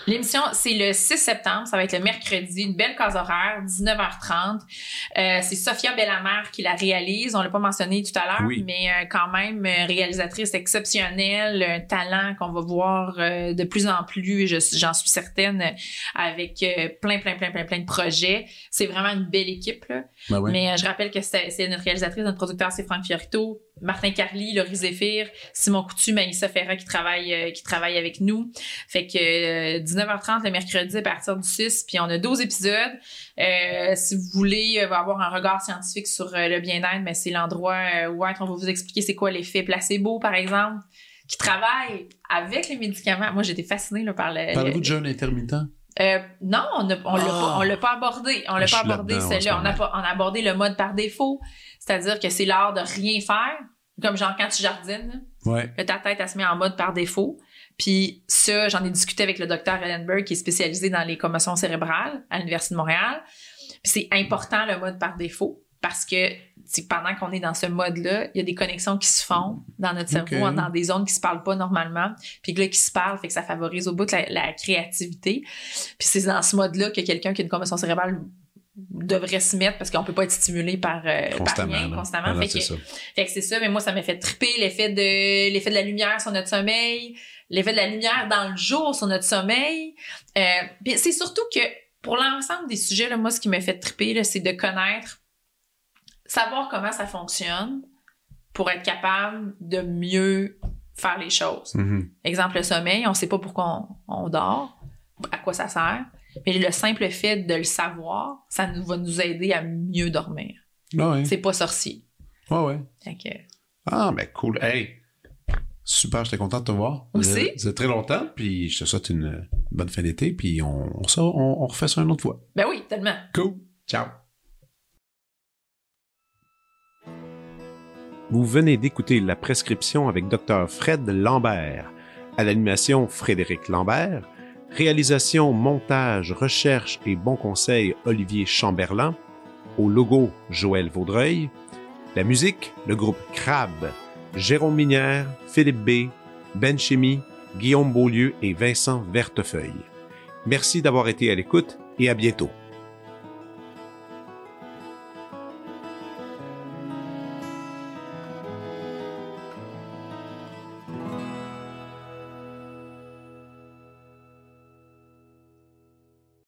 L'émission, c'est le 6 septembre. Ça va être le mercredi. Une belle case horaire, 19h30. Euh, c'est Sophia Bellamère qui la réalise. On l'a pas mentionné tout à l'heure,
Oui.
mais euh, quand même, euh, réalisatrice exceptionnelle, un talent qu'on va voir euh, de plus en plus, je- j'en suis certaine, euh, avec euh, plein, plein, plein, plein, plein de projets. C'est vraiment une belle équipe, là.
Ben oui.
Mais euh, je rappelle que c'est c'est notre réalisatrice, notre producteur, c'est Franck Fiorito, Martin Carly, Laurie Zéphir, Simon Coutu, Maïssa Ferra qui travaille, euh, qui travaille avec nous. Fait que euh, 19h30 le mercredi à partir du 6, puis on a 12 épisodes. Euh, si vous voulez euh, avoir un regard scientifique sur euh, le bien-être, mais c'est l'endroit euh, où être. On va vous expliquer c'est quoi l'effet placebo, par exemple, qui travaille avec les médicaments. Moi, j'étais fascinée là, par le,
Parlez-vous
le-
de jeûne intermittent?
Euh, non, on ne on l'a pas, on l'a pas abordé. On l'a pas abordé celle-là.
ce
On a,
moment.
pas, on a abordé le mode par défaut. C'est-à-dire que c'est l'art de rien faire. Comme genre quand tu jardines,
Ouais.
là, ta tête, elle se met en mode par défaut. Puis ça, j'en ai discuté avec le docteur Ellenberg qui est spécialisé dans les commotions cérébrales à l'Université de Montréal. Puis c'est important le mode par défaut parce que c'est que pendant qu'on est dans ce mode-là, il y a des connexions qui se font dans notre cerveau,
Ok.
dans des zones qui se parlent pas normalement, puis là qui se parlent, fait que ça favorise au bout de la, la créativité. Puis c'est dans ce mode-là que quelqu'un qui a une commotion cérébrale devrait se mettre parce qu'on peut pas être stimulé par, euh, par
Constamment.
rien
là.
constamment.
Ah non,
fait,
c'est
que,
ça.
fait que c'est ça, mais moi ça m'a fait triper l'effet de l'effet de la lumière sur notre sommeil, l'effet de la lumière dans le jour sur notre sommeil. Euh, puis c'est surtout que pour l'ensemble des sujets, là, moi ce qui m'a fait triper, là, c'est de connaître, savoir comment ça fonctionne pour être capable de mieux faire les choses.
Mhm.
Exemple, le sommeil, on sait pas pourquoi on, on dort, à quoi ça sert. Mais le simple fait de le savoir, ça nous, va nous aider à mieux dormir.
Ah ouais.
C'est pas sorcier.
Ah ouais.
Que,
Ah, ben cool. Hey! Super, j'étais content de te voir.
Aussi.
Ça fait très longtemps, puis je te souhaite une bonne fin d'été, puis on, on, on refait ça une autre fois.
ben oui, tellement.
Cool. Ciao. Vous venez d'écouter la prescription avec Dr. Fred Lambert. À l'animation, Frédéric Lambert. Réalisation, montage, recherche et bons conseils, Olivier Chamberlain. Au logo, Joël Vaudreuil. La musique, le groupe Crab. Jérôme Minière, Philippe B., Ben Chimie, Guillaume Beaulieu et Vincent Vertefeuille. Merci d'avoir été à l'écoute et à bientôt.